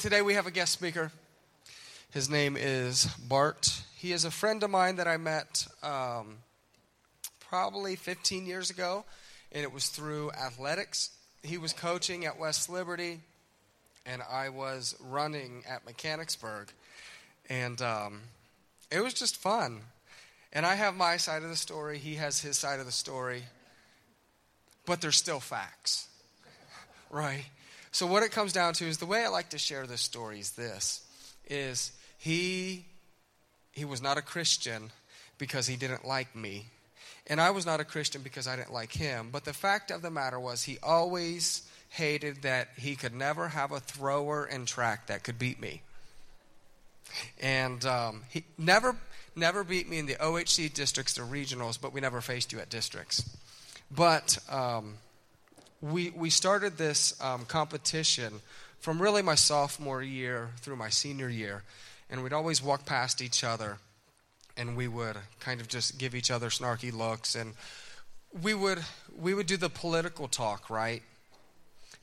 Today we have a guest speaker. His name is Bart. He is a friend of mine that I met um, probably 15 years ago, and it was through athletics. He was coaching at West Liberty, and I was running at Mechanicsburg. And um, it was just fun. And I have my side of the story, he has his side of the story, but there's still facts, right? So what it comes down to is the way I like to share this story is this is he he was not a Christian because he didn't like me. And I was not a Christian because I didn't like him. But the fact of the matter was he always hated that he could never have a thrower and track that could beat me. And um, he never never beat me in the OHC districts or regionals, but we never faced you at districts. But um, we, we started this um, competition from really my sophomore year through my senior year. And we'd always walk past each other and we would kind of just give each other snarky looks. And we would, we would do the political talk, right?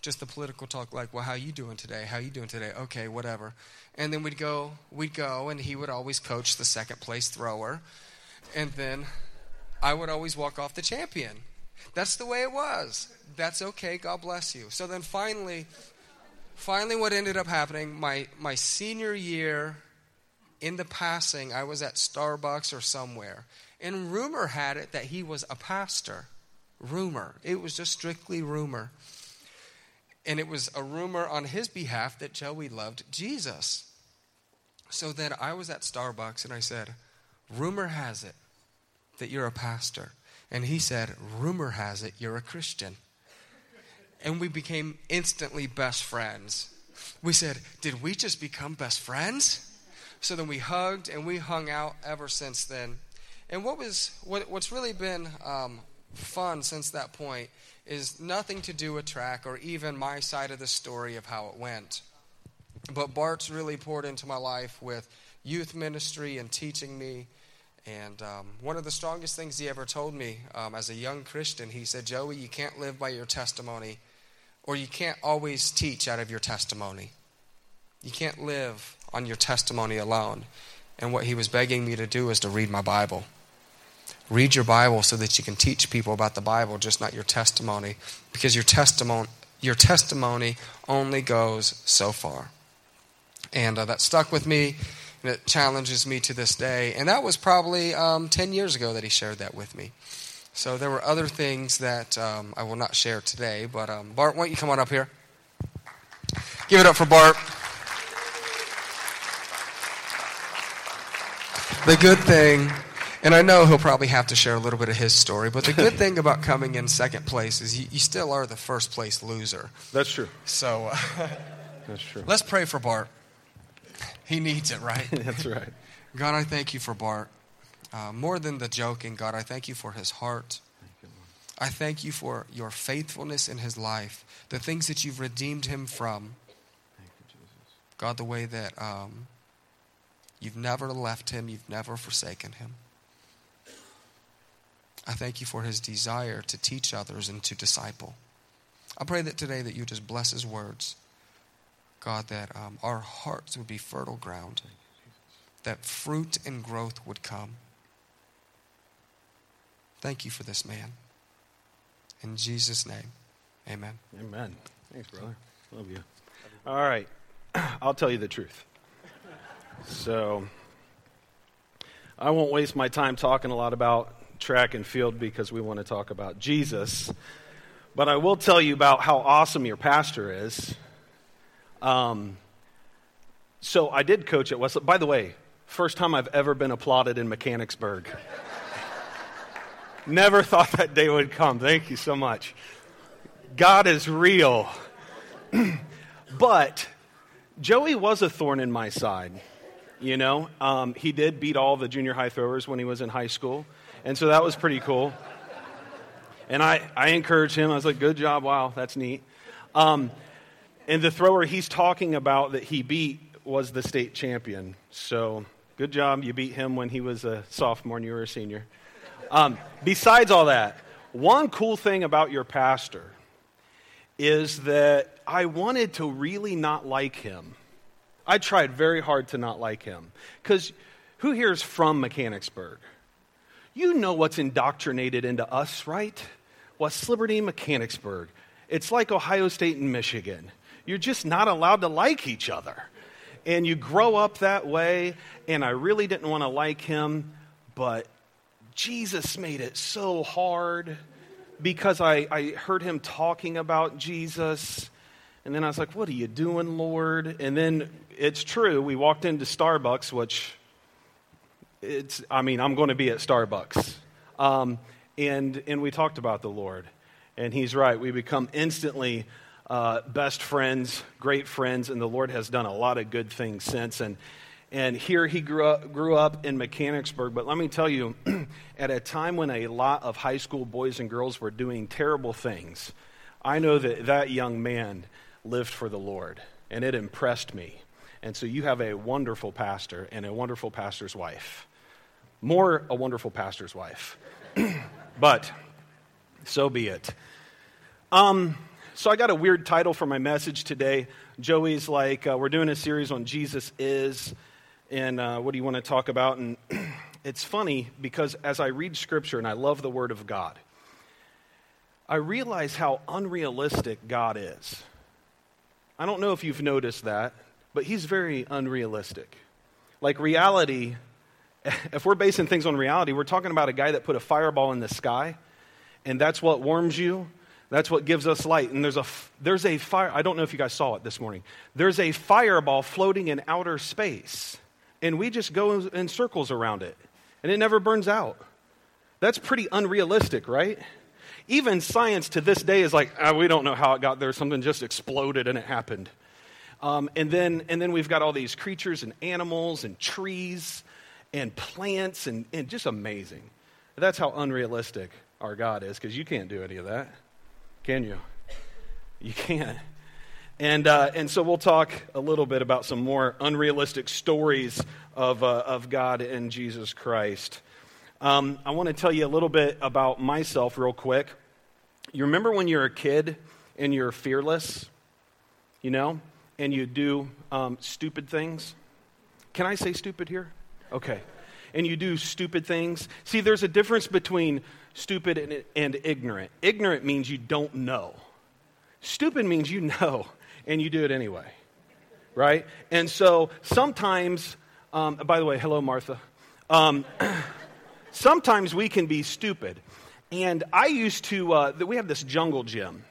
Just the political talk, like, well, how you doing today? How you doing today? Okay, whatever. And then we'd go, we'd go, and he would always coach the second place thrower. And then I would always walk off the champion. That's the way it was. That's okay. God bless you. So then finally, finally, what ended up happening, my, my senior year in the passing, I was at Starbucks or somewhere. And rumor had it that he was a pastor. Rumor. It was just strictly rumor. And it was a rumor on his behalf that Joey loved Jesus. So then I was at Starbucks and I said, Rumor has it that you're a pastor. And he said, Rumor has it you're a Christian. And we became instantly best friends. We said, Did we just become best friends? So then we hugged and we hung out ever since then. And what was what, what's really been um, fun since that point is nothing to do with track or even my side of the story of how it went. But Bart's really poured into my life with youth ministry and teaching me and um, one of the strongest things he ever told me um, as a young Christian, he said, Joey, you can't live by your testimony, or you can't always teach out of your testimony. You can't live on your testimony alone. And what he was begging me to do is to read my Bible. Read your Bible so that you can teach people about the Bible, just not your testimony, because your testimony, your testimony only goes so far. And uh, that stuck with me that challenges me to this day. And that was probably um, 10 years ago that he shared that with me. So there were other things that um, I will not share today. But um, Bart, why don't you come on up here? Give it up for Bart. The good thing, and I know he'll probably have to share a little bit of his story, but the good thing about coming in second place is you, you still are the first place loser. That's true. So uh, That's true. let's pray for Bart. He needs it, right? That's right. God, I thank you for Bart. Uh, more than the joking, God, I thank you for his heart. I thank you for your faithfulness in his life, the things that you've redeemed him from. God, the way that um, you've never left him, you've never forsaken him. I thank you for his desire to teach others and to disciple. I pray that today that you just bless his words. God, that um, our hearts would be fertile ground, that fruit and growth would come. Thank you for this man. In Jesus' name, amen. Amen. Thanks, brother. Love you. All right. I'll tell you the truth. So, I won't waste my time talking a lot about track and field because we want to talk about Jesus. But I will tell you about how awesome your pastor is um, so I did coach at Westlake. By the way, first time I've ever been applauded in Mechanicsburg. Never thought that day would come. Thank you so much. God is real. but Joey was a thorn in my side. You know, um, he did beat all the junior high throwers when he was in high school. And so that was pretty cool. And I, I encouraged him. I was like, good job. Wow, that's neat. Um, and the thrower he's talking about that he beat was the state champion. So good job. You beat him when he was a sophomore and you were a senior. Um, besides all that, one cool thing about your pastor is that I wanted to really not like him. I tried very hard to not like him. Because who here is from Mechanicsburg? You know what's indoctrinated into us, right? West Liberty, Mechanicsburg. It's like Ohio State and Michigan. You're just not allowed to like each other. And you grow up that way, and I really didn't want to like him, but Jesus made it so hard because I, I heard him talking about Jesus. And then I was like, What are you doing, Lord? And then it's true. We walked into Starbucks, which it's, I mean, I'm going to be at Starbucks. Um, and, and we talked about the Lord. And he's right. We become instantly uh, best friends, great friends, and the Lord has done a lot of good things since. And, and here he grew up, grew up in Mechanicsburg. But let me tell you, at a time when a lot of high school boys and girls were doing terrible things, I know that that young man lived for the Lord, and it impressed me. And so you have a wonderful pastor and a wonderful pastor's wife. More a wonderful pastor's wife. but so be it. Um, so I got a weird title for my message today. Joey's like, uh, we're doing a series on Jesus is, and uh, what do you want to talk about? And it's funny because as I read Scripture and I love the Word of God, I realize how unrealistic God is. I don't know if you've noticed that, but He's very unrealistic. Like reality, if we're basing things on reality, we're talking about a guy that put a fireball in the sky, and that's what warms you that's what gives us light. And there's a, there's a fire, I don't know if you guys saw it this morning. There's a fireball floating in outer space, and we just go in circles around it, and it never burns out. That's pretty unrealistic, right? Even science to this day is like, ah, we don't know how it got there. Something just exploded and it happened. Um, and, then, and then we've got all these creatures and animals and trees and plants and, and just amazing. That's how unrealistic our God is because you can't do any of that. Can you? You can't. And, uh, and so we'll talk a little bit about some more unrealistic stories of, uh, of God and Jesus Christ. Um, I want to tell you a little bit about myself, real quick. You remember when you're a kid and you're fearless, you know, and you do um, stupid things? Can I say stupid here? Okay. And you do stupid things. See, there's a difference between stupid and, and ignorant. Ignorant means you don't know. Stupid means you know and you do it anyway, right? And so sometimes, um, by the way, hello, Martha. Um, sometimes we can be stupid. And I used to, uh, we have this jungle gym.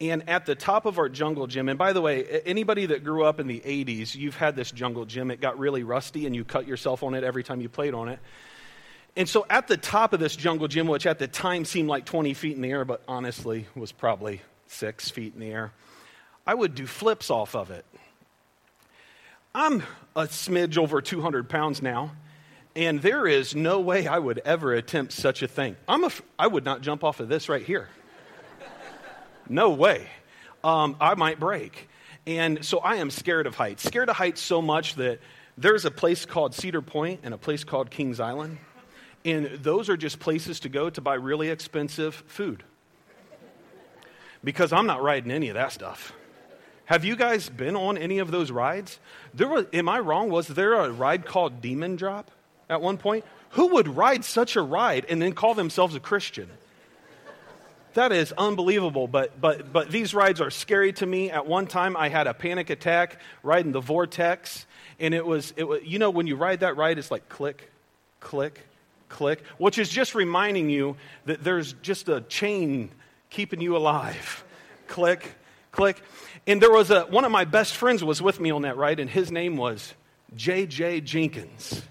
And at the top of our jungle gym, and by the way, anybody that grew up in the 80s, you've had this jungle gym. It got really rusty and you cut yourself on it every time you played on it. And so at the top of this jungle gym, which at the time seemed like 20 feet in the air, but honestly was probably six feet in the air, I would do flips off of it. I'm a smidge over 200 pounds now, and there is no way I would ever attempt such a thing. I'm a, I would not jump off of this right here. No way. Um, I might break. And so I am scared of heights. Scared of heights so much that there's a place called Cedar Point and a place called Kings Island. And those are just places to go to buy really expensive food. Because I'm not riding any of that stuff. Have you guys been on any of those rides? There was, am I wrong? Was there a ride called Demon Drop at one point? Who would ride such a ride and then call themselves a Christian? That is unbelievable, but, but, but these rides are scary to me. At one time, I had a panic attack riding the Vortex, and it was, it was you know, when you ride that ride, it's like click, click, click, which is just reminding you that there's just a chain keeping you alive. click, click. And there was a, one of my best friends was with me on that ride, and his name was J.J. Jenkins.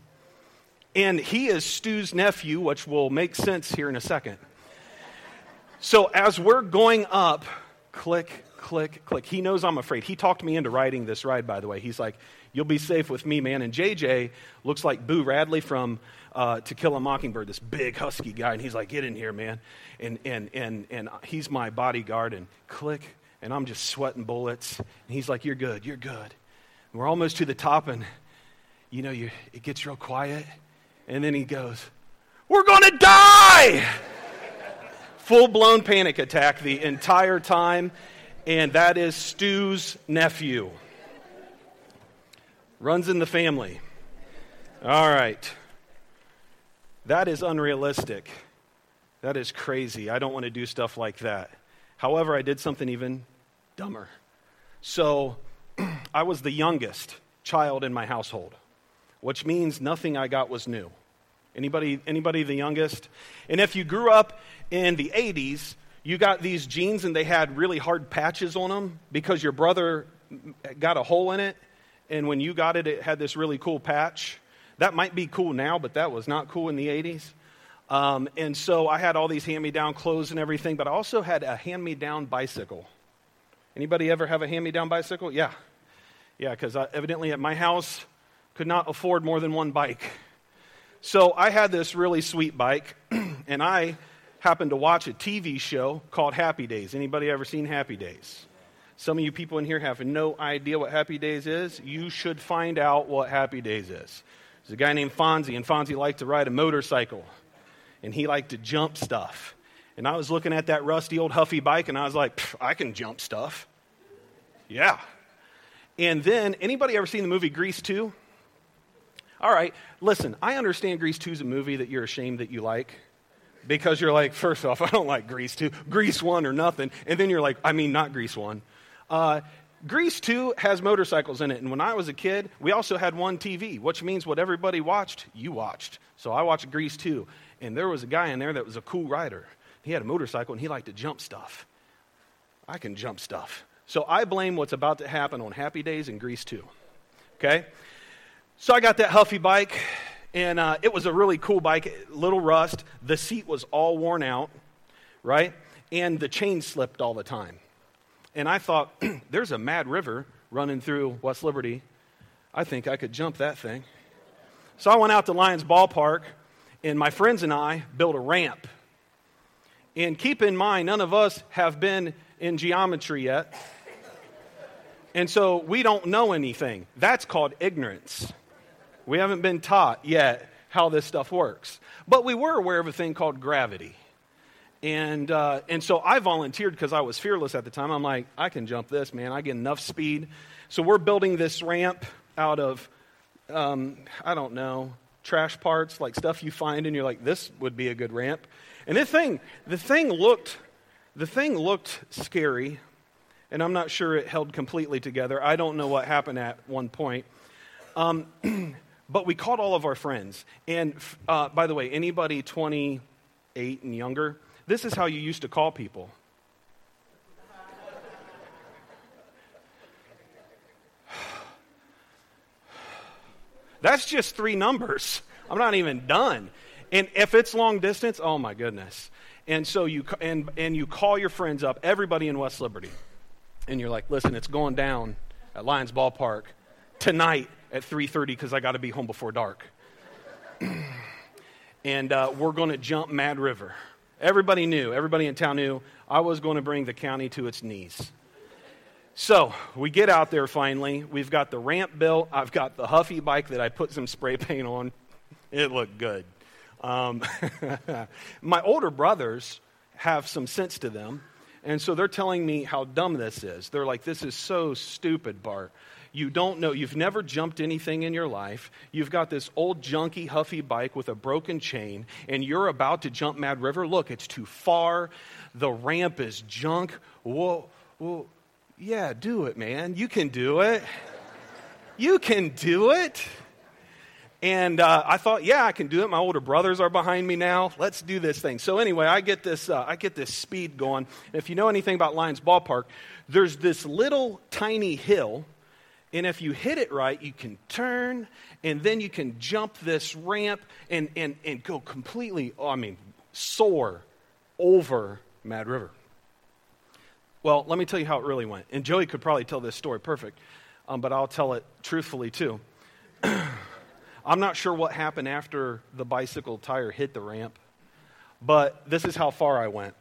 And he is Stu's nephew, which will make sense here in a second. So as we're going up, click, click, click. He knows I'm afraid. He talked me into riding this ride, by the way. He's like, You'll be safe with me, man. And JJ looks like Boo Radley from uh, To Kill a Mockingbird, this big husky guy. And he's like, Get in here, man. And, and, and, and he's my bodyguard. And click. And I'm just sweating bullets. And he's like, You're good. You're good. And we're almost to the top. And, you know, you, it gets real quiet. And then he goes, We're going to die! Full blown panic attack the entire time. And that is Stu's nephew. Runs in the family. All right. That is unrealistic. That is crazy. I don't want to do stuff like that. However, I did something even dumber. So, I was the youngest child in my household, which means nothing I got was new. Anybody, anybody the youngest? And if you grew up in the 80s, you got these jeans and they had really hard patches on them because your brother got a hole in it. And when you got it, it had this really cool patch. That might be cool now, but that was not cool in the 80s. Um, and so I had all these hand-me-down clothes and everything, but I also had a hand-me-down bicycle. Anybody ever have a hand-me-down bicycle? Yeah. Yeah, because evidently at my house, could not afford more than one bike. So I had this really sweet bike, and I happened to watch a TV show called Happy Days. Anybody ever seen Happy Days? Some of you people in here have no idea what Happy Days is. You should find out what Happy Days is. There's a guy named Fonzie, and Fonzie liked to ride a motorcycle, and he liked to jump stuff. And I was looking at that rusty old Huffy bike, and I was like, I can jump stuff. Yeah. And then, anybody ever seen the movie Grease 2? All right, listen, I understand Grease 2 is a movie that you're ashamed that you like because you're like, first off, I don't like Grease 2, Grease 1 or nothing. And then you're like, I mean, not Grease 1. Uh, Grease 2 has motorcycles in it. And when I was a kid, we also had one TV, which means what everybody watched, you watched. So I watched Grease, 2. And there was a guy in there that was a cool rider. He had a motorcycle and he liked to jump stuff. I can jump stuff. So I blame what's about to happen on Happy Days and Grease, 2. Okay? So I got that Huffy bike, and uh, it was a really cool bike, little rust. The seat was all worn out, right? And the chain slipped all the time. And I thought, there's a mad river running through West Liberty. I think I could jump that thing. So I went out to Lions Ballpark, and my friends and I built a ramp. And keep in mind, none of us have been in geometry yet. And so we don't know anything. That's called ignorance. We haven't been taught yet how this stuff works. But we were aware of a thing called gravity. And, uh, and so I volunteered because I was fearless at the time. I'm like, I can jump this, man. I get enough speed. So we're building this ramp out of, um, I don't know, trash parts, like stuff you find, and you're like, this would be a good ramp. And this thing, the thing looked, the thing looked scary, and I'm not sure it held completely together. I don't know what happened at one point. Um, But we called all of our friends. And uh, by the way, anybody 28 and younger, this is how you used to call people. That's just three numbers. I'm not even done. And if it's long distance, oh my goodness. And so you and and you call your friends up, everybody in West Liberty, and you're like, "Listen, it's going down at Lions Ballpark tonight at 3.30 because I got to be home before dark. and uh, we're going to jump Mad River. Everybody knew, everybody in town knew I was going to bring the county to its knees. So we get out there finally. We've got the ramp built. I've got the Huffy bike that I put some spray paint on. It looked good. Um, my older brothers have some sense to them. And so they're telling me how dumb this is. They're like, this is so stupid, Bart. You don't know, you've never jumped anything in your life. You've got this old junky, huffy bike with a broken chain, and you're about to jump Mad River. Look, it's too far. The ramp is junk. Whoa, whoa. Yeah, do it, man. You can do it. You can do it. And uh, I thought, yeah, I can do it. My older brothers are behind me now. Let's do this thing. So anyway, I get this, uh, I get this speed going. And if you know anything about Lions Ballpark, there's this little tiny hill and if you hit it right, you can turn and then you can jump this ramp and, and, and go completely, oh, I mean, soar over Mad River. Well, let me tell you how it really went. And Joey could probably tell this story perfect, um, but I'll tell it truthfully too. I'm not sure what happened after the bicycle tire hit the ramp, but this is how far I went.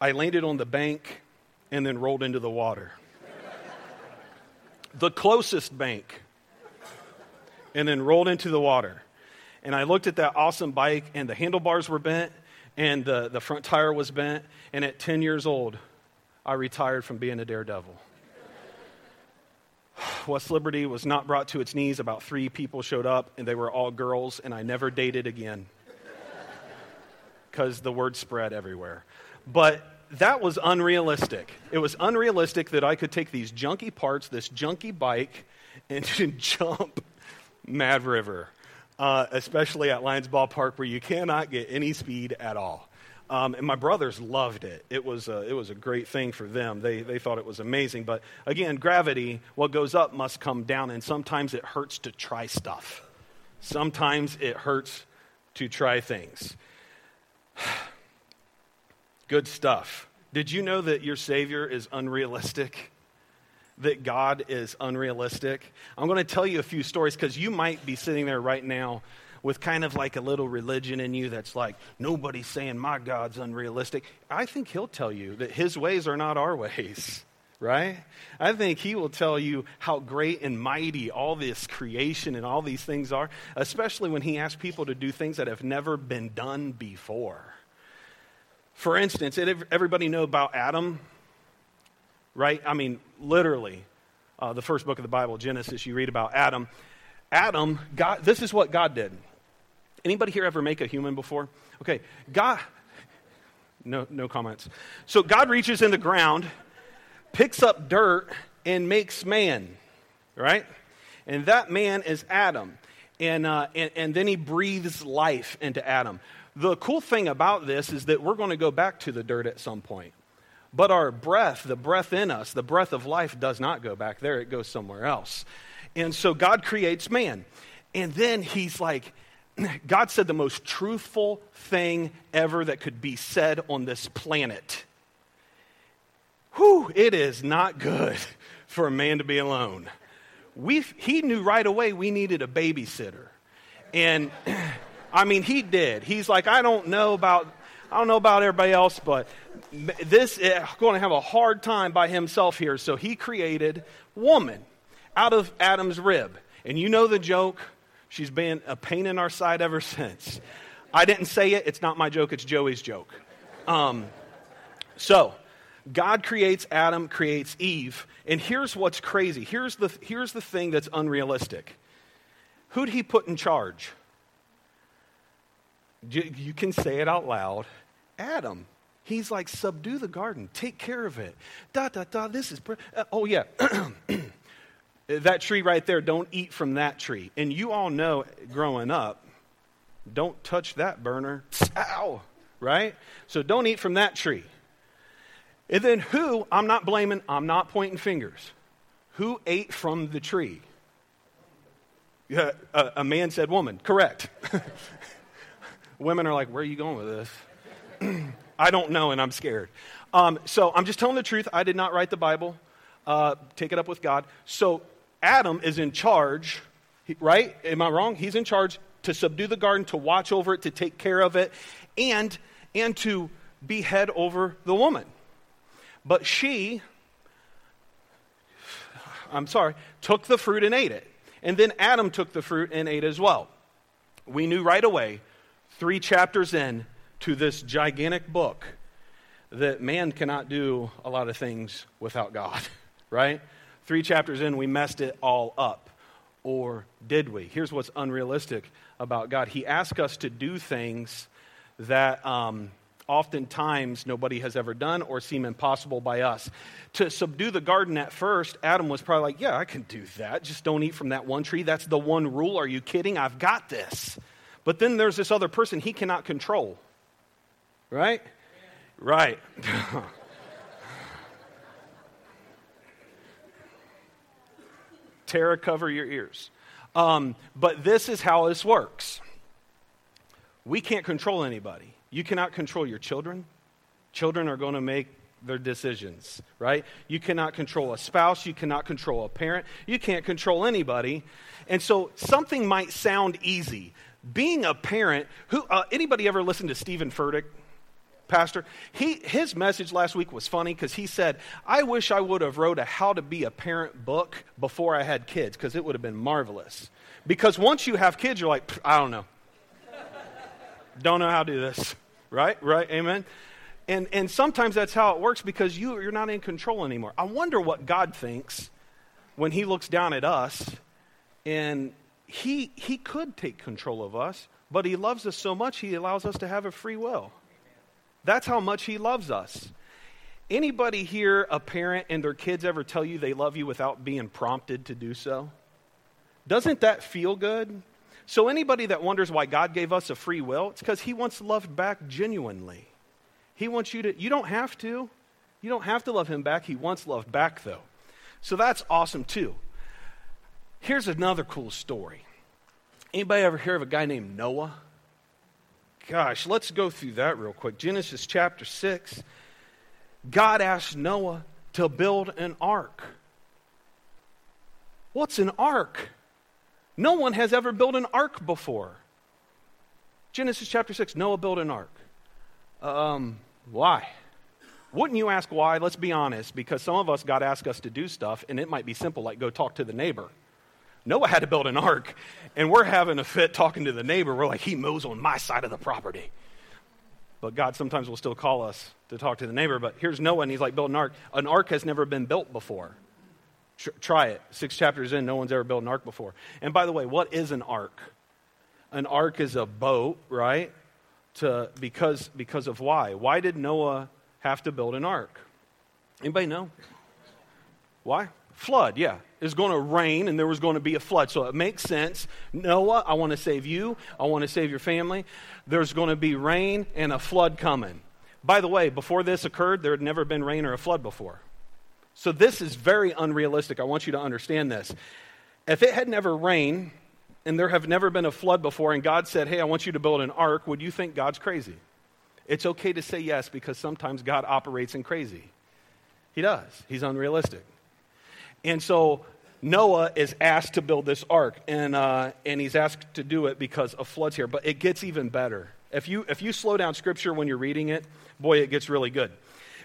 I landed on the bank and then rolled into the water the closest bank and then rolled into the water. And I looked at that awesome bike, and the handlebars were bent, and the, the front tire was bent. And at 10 years old, I retired from being a daredevil. West Liberty was not brought to its knees. About three people showed up, and they were all girls, and I never dated again because the word spread everywhere. But that was unrealistic. It was unrealistic that I could take these junky parts, this junky bike, and jump Mad River, uh, especially at Lions Ballpark where you cannot get any speed at all. Um, and my brothers loved it. It was, a, it was a great thing for them. They, they thought it was amazing. But again, gravity, what goes up must come down, and sometimes it hurts to try stuff. Sometimes it hurts to try things. Good stuff. Did you know that your Savior is unrealistic? That God is unrealistic? I'm going to tell you a few stories because you might be sitting there right now with kind of like a little religion in you that's like, nobody's saying my God's unrealistic. I think He'll tell you that His ways are not our ways, right? I think He will tell you how great and mighty all this creation and all these things are, especially when He asks people to do things that have never been done before. For instance, everybody know about Adam, right? I mean, literally, uh, the first book of the Bible, Genesis, you read about Adam. Adam, God, this is what God did. Anybody here ever make a human before? Okay, God, no, no comments. So God reaches in the ground, picks up dirt, and makes man, right? And that man is Adam. And, uh, and, and then he breathes life into Adam. The cool thing about this is that we're going to go back to the dirt at some point. But our breath, the breath in us, the breath of life does not go back there, it goes somewhere else. And so God creates man. And then he's like, God said the most truthful thing ever that could be said on this planet. Whew, it is not good for a man to be alone. We, he knew right away we needed a babysitter. And I mean, he did. He's like, I don't know about, I don't know about everybody else, but this is going to have a hard time by himself here. So he created woman out of Adam's rib. And you know the joke. She's been a pain in our side ever since. I didn't say it. It's not my joke. It's Joey's joke. Um, so, God creates Adam, creates Eve, and here's what's crazy. Here's the, here's the thing that's unrealistic. Who'd he put in charge? You can say it out loud. Adam. He's like, subdue the garden, take care of it. Da, da, da, this is. Uh, oh, yeah. that tree right there, don't eat from that tree. And you all know growing up, don't touch that burner. Ow! Right? So don't eat from that tree. And then who, I'm not blaming, I'm not pointing fingers. Who ate from the tree? Yeah, a, a man said woman. Correct. Women are like, where are you going with this? I don't know, and I'm scared. Um, so I'm just telling the truth. I did not write the Bible. Uh, take it up with God. So Adam is in charge, right? Am I wrong? He's in charge to subdue the garden, to watch over it, to take care of it, and, and to be head over the woman. But she, I'm sorry, took the fruit and ate it. And then Adam took the fruit and ate as well. We knew right away three chapters in to this gigantic book that man cannot do a lot of things without God, right? Three chapters in, we messed it all up. Or did we? Here's what's unrealistic about God He asks us to do things that um, oftentimes nobody has ever done or seem impossible by us. To subdue the garden at first, Adam was probably like, Yeah, I can do that. Just don't eat from that one tree. That's the one rule. Are you kidding? I've got this. But then there's this other person he cannot control. Right? Right. Tara, cover your ears. Um, but this is how this works. We can't control anybody. You cannot control your children. Children are going to make their decisions, right? You cannot control a spouse. You cannot control a parent. You can't control anybody. And so something might sound easy being a parent, who uh, anybody ever listen to Steven Furtick? Pastor, he, his message last week was funny because he said, I wish I would have wrote a how to be a parent book before I had kids because it would have been marvelous. Because once you have kids, you're like, I don't know. don't know how to do this. Right? Right? Amen? And, and sometimes that's how it works because you, you're not in control anymore. I wonder what God thinks when he looks down at us and he, he could take control of us, but he loves us so much he allows us to have a free will. That's how much he loves us. Anybody here, a parent and their kids ever tell you they love you without being prompted to do so? Doesn't that feel good? So, anybody that wonders why God gave us a free will, it's because He wants loved back genuinely. He wants you to, you don't have to. You don't have to love Him back. He wants love back, though. So, that's awesome, too. Here's another cool story. Anybody ever hear of a guy named Noah? Gosh, let's go through that real quick. Genesis chapter 6. God asked Noah to build an ark. What's an ark? No one has ever built an ark before. Genesis chapter 6 Noah built an ark. Um, why? Wouldn't you ask why? Let's be honest, because some of us God asked us to do stuff, and it might be simple, like go talk to the neighbor. Noah had to build an ark, and we're having a fit talking to the neighbor. We're like, he mows on my side of the property. But God sometimes will still call us to talk to the neighbor. But here's Noah, and he's like, build an ark. An ark has never been built before. Try it. Six chapters in, no one's ever built an ark before. And by the way, what is an ark? An ark is a boat, right? To, because, because of why? Why did Noah have to build an ark? Anybody know? Why? Flood, yeah. It's going to rain and there was going to be a flood. So it makes sense. Noah, I want to save you. I want to save your family. There's going to be rain and a flood coming. By the way, before this occurred, there had never been rain or a flood before. So this is very unrealistic. I want you to understand this. If it had never rained and there have never been a flood before, and God said, Hey, I want you to build an ark, would you think God's crazy? It's okay to say yes because sometimes God operates in crazy. He does, He's unrealistic. And so Noah is asked to build this ark, and, uh, and he's asked to do it because of floods here. But it gets even better. If you, if you slow down scripture when you're reading it, boy, it gets really good.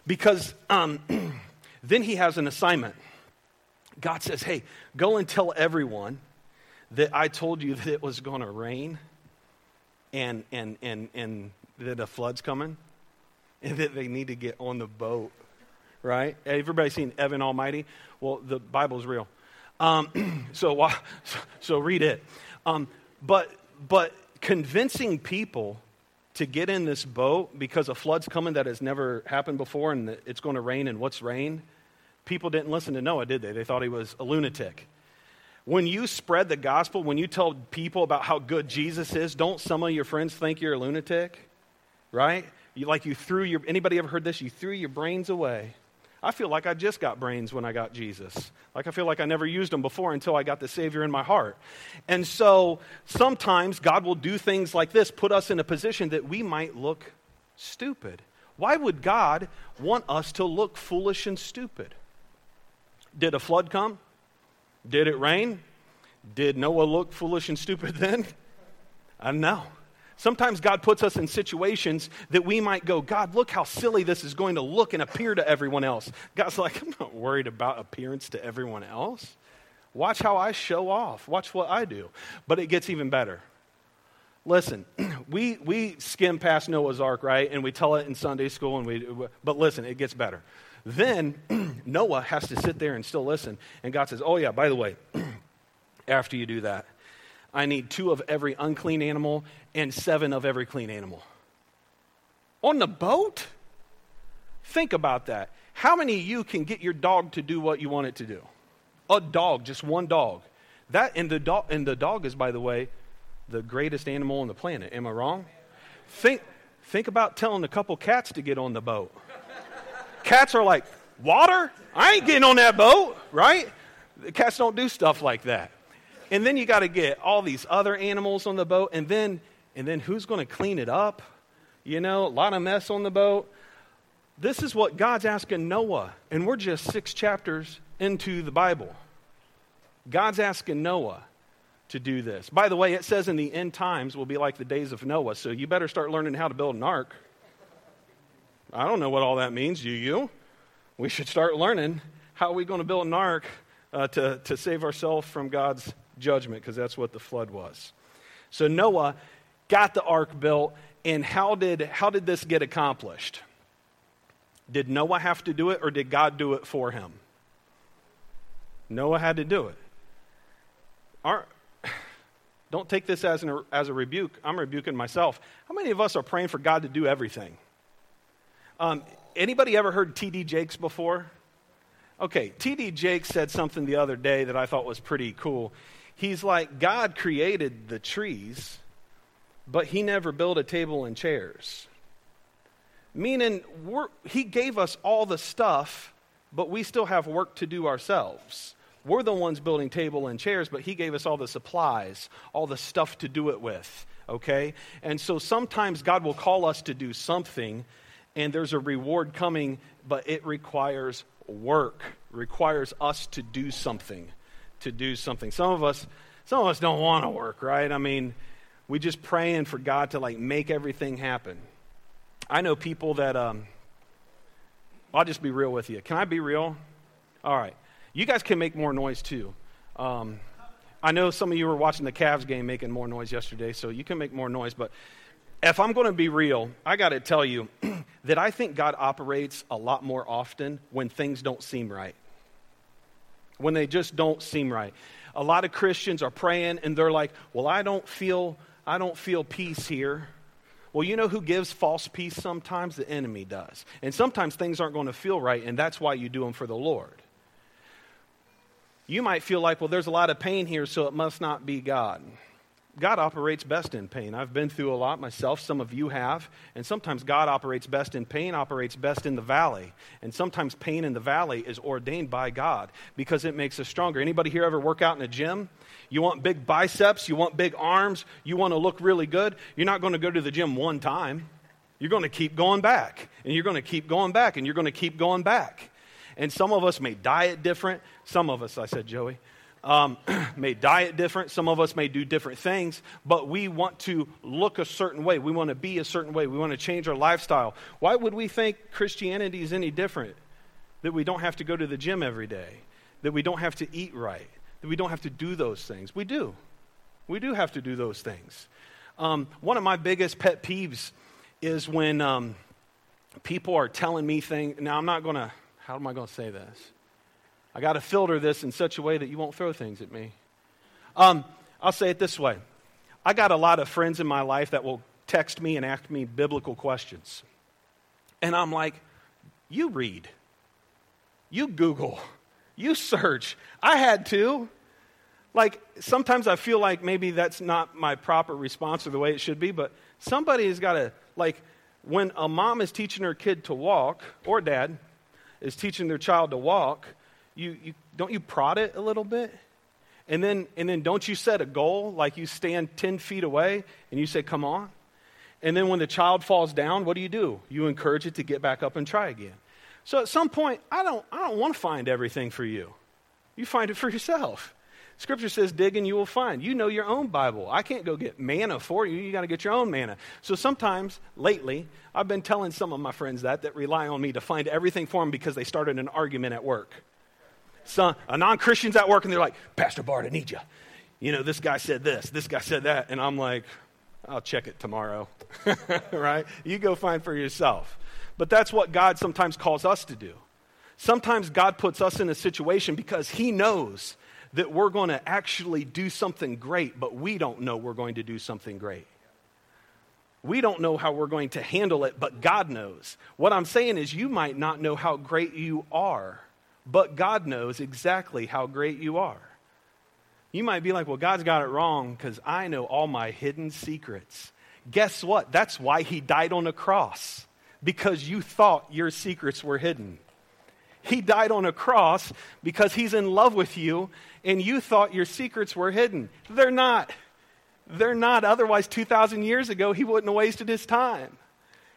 Because um, Then he has an assignment. God says, Hey, go and tell everyone that I told you that it was going to rain and, and, and, and that a flood's coming and that they need to get on the boat, right? Everybody seen Evan Almighty? Well, the Bible's real. Um, so, so read it. Um, but, but convincing people to get in this boat because a flood's coming that has never happened before and it's going to rain and what's rain people didn't listen to Noah, did they? They thought he was a lunatic. When you spread the gospel, when you tell people about how good Jesus is, don't some of your friends think you're a lunatic? Right? You, like you threw your, anybody ever heard this? You threw your brains away. I feel like I just got brains when I got Jesus. Like I feel like I never used them before until I got the Savior in my heart. And so sometimes God will do things like this, put us in a position that we might look stupid. Why would God want us to look foolish and stupid? Did a flood come? Did it rain? Did Noah look foolish and stupid then? I know. Sometimes God puts us in situations that we might go, God, look how silly this is going to look and appear to everyone else. God's like, I'm not worried about appearance to everyone else. Watch how I show off. Watch what I do. But it gets even better. Listen, we, we skim past Noah's Ark, right? And we tell it in Sunday school, and we, but listen, it gets better. Then Noah has to sit there and still listen. And God says, Oh, yeah, by the way, after you do that, I need two of every unclean animal and seven of every clean animal. On the boat? Think about that. How many of you can get your dog to do what you want it to do? A dog, just one dog. That and the dog and the dog is, by the way, the greatest animal on the planet. Am I wrong? Think think about telling a couple cats to get on the boat. Cats are like, water? I ain't getting on that boat, right? The cats don't do stuff like that. And then you got to get all these other animals on the boat, and then and then who's going to clean it up? You know, a lot of mess on the boat. This is what God's asking Noah, and we're just six chapters into the Bible. God's asking Noah to do this. By the way, it says in the end times will be like the days of Noah, so you better start learning how to build an ark. I don't know what all that means. Do you? We should start learning how are we going to build an ark uh, to, to save ourselves from God's judgment, because that's what the flood was. So Noah got the ark built, and how did, how did this get accomplished? Did Noah have to do it, or did God do it for him? Noah had to do it. Don't take this as, an, as a rebuke. I'm rebuking myself. How many of us are praying for God to do everything? Um, anybody ever heard T.D. Jakes before? Okay, T.D. Jakes said something the other day that I thought was pretty cool. He's like, God created the trees, but he never built a table and chairs. Meaning, he gave us all the stuff, but we still have work to do ourselves. We're the ones building table and chairs, but he gave us all the supplies, all the stuff to do it with, okay? And so sometimes God will call us to do something, and there's a reward coming, but it requires work, requires us to do something, to do something. Some of us, some of us don't want to work, right? I mean, we just praying for God to like make everything happen. I know people that, um, I'll just be real with you. Can I be real? All right. You guys can make more noise too. Um, I know some of you were watching the Cavs game making more noise yesterday, so you can make more noise. But if I'm going to be real, I got to tell you that I think God operates a lot more often when things don't seem right. When they just don't seem right. A lot of Christians are praying and they're like, "Well, I don't feel I don't feel peace here." Well, you know who gives false peace sometimes? The enemy does. And sometimes things aren't going to feel right, and that's why you do them for the Lord. You might feel like, well, there's a lot of pain here, so it must not be God. God operates best in pain. I've been through a lot myself. Some of you have. And sometimes God operates best in pain, operates best in the valley. And sometimes pain in the valley is ordained by God because it makes us stronger. Anybody here ever work out in a gym? You want big biceps, you want big arms, you want to look really good. You're not going to go to the gym one time. You're going to keep going back, and you're going to keep going back, and you're going to keep going back. And some of us may diet different. Some of us, I said, Joey, um, may diet different. Some of us may do different things, but we want to look a certain way. We want to be a certain way. We want to change our lifestyle. Why would we think Christianity is any different? That we don't have to go to the gym every day, that we don't have to eat right, that we don't have to do those things. We do. We do have to do those things. Um, one of my biggest pet peeves is when um, people are telling me things. Now, I'm not going to, how am I going to say this? I got to filter this in such a way that you won't throw things at me. Um, I'll say it this way I got a lot of friends in my life that will text me and ask me biblical questions. And I'm like, you read, you Google, you search. I had to like sometimes I feel like maybe that's not my proper response or the way it should be, but somebody has got to like when a mom is teaching her kid to walk or dad is teaching their child to walk, you, you don't you prod it a little bit? And then and then don't you set a goal like you stand 10 feet away and you say, come on? And then when the child falls down, what do you do? You encourage it to get back up and try again. So at some point, I don't, I don't want to find everything for you. You find it for yourself. Scripture says, dig and you will find. You know your own Bible. I can't go get manna for you. You got to get your own manna. So sometimes, lately, I've been telling some of my friends that, that rely on me to find everything for them because they started an argument at work. Some, a non Christian's at work and they're like, Pastor Bart, I need you. You know, this guy said this, this guy said that. And I'm like, I'll check it tomorrow. right? You go find for yourself. But that's what God sometimes calls us to do. Sometimes God puts us in a situation because He knows that we're going to actually do something great, but we don't know we're going to do something great. We don't know how we're going to handle it, but God knows. What I'm saying is, you might not know how great you are, but God knows exactly how great you are. You might be like, well, God's got it wrong because I know all my hidden secrets. Guess what? That's why He died on a cross, because you thought your secrets were hidden. He died on a cross because he's in love with you and you thought your secrets were hidden. They're not. They're not. Otherwise, 2,000 years ago, he wouldn't have wasted his time.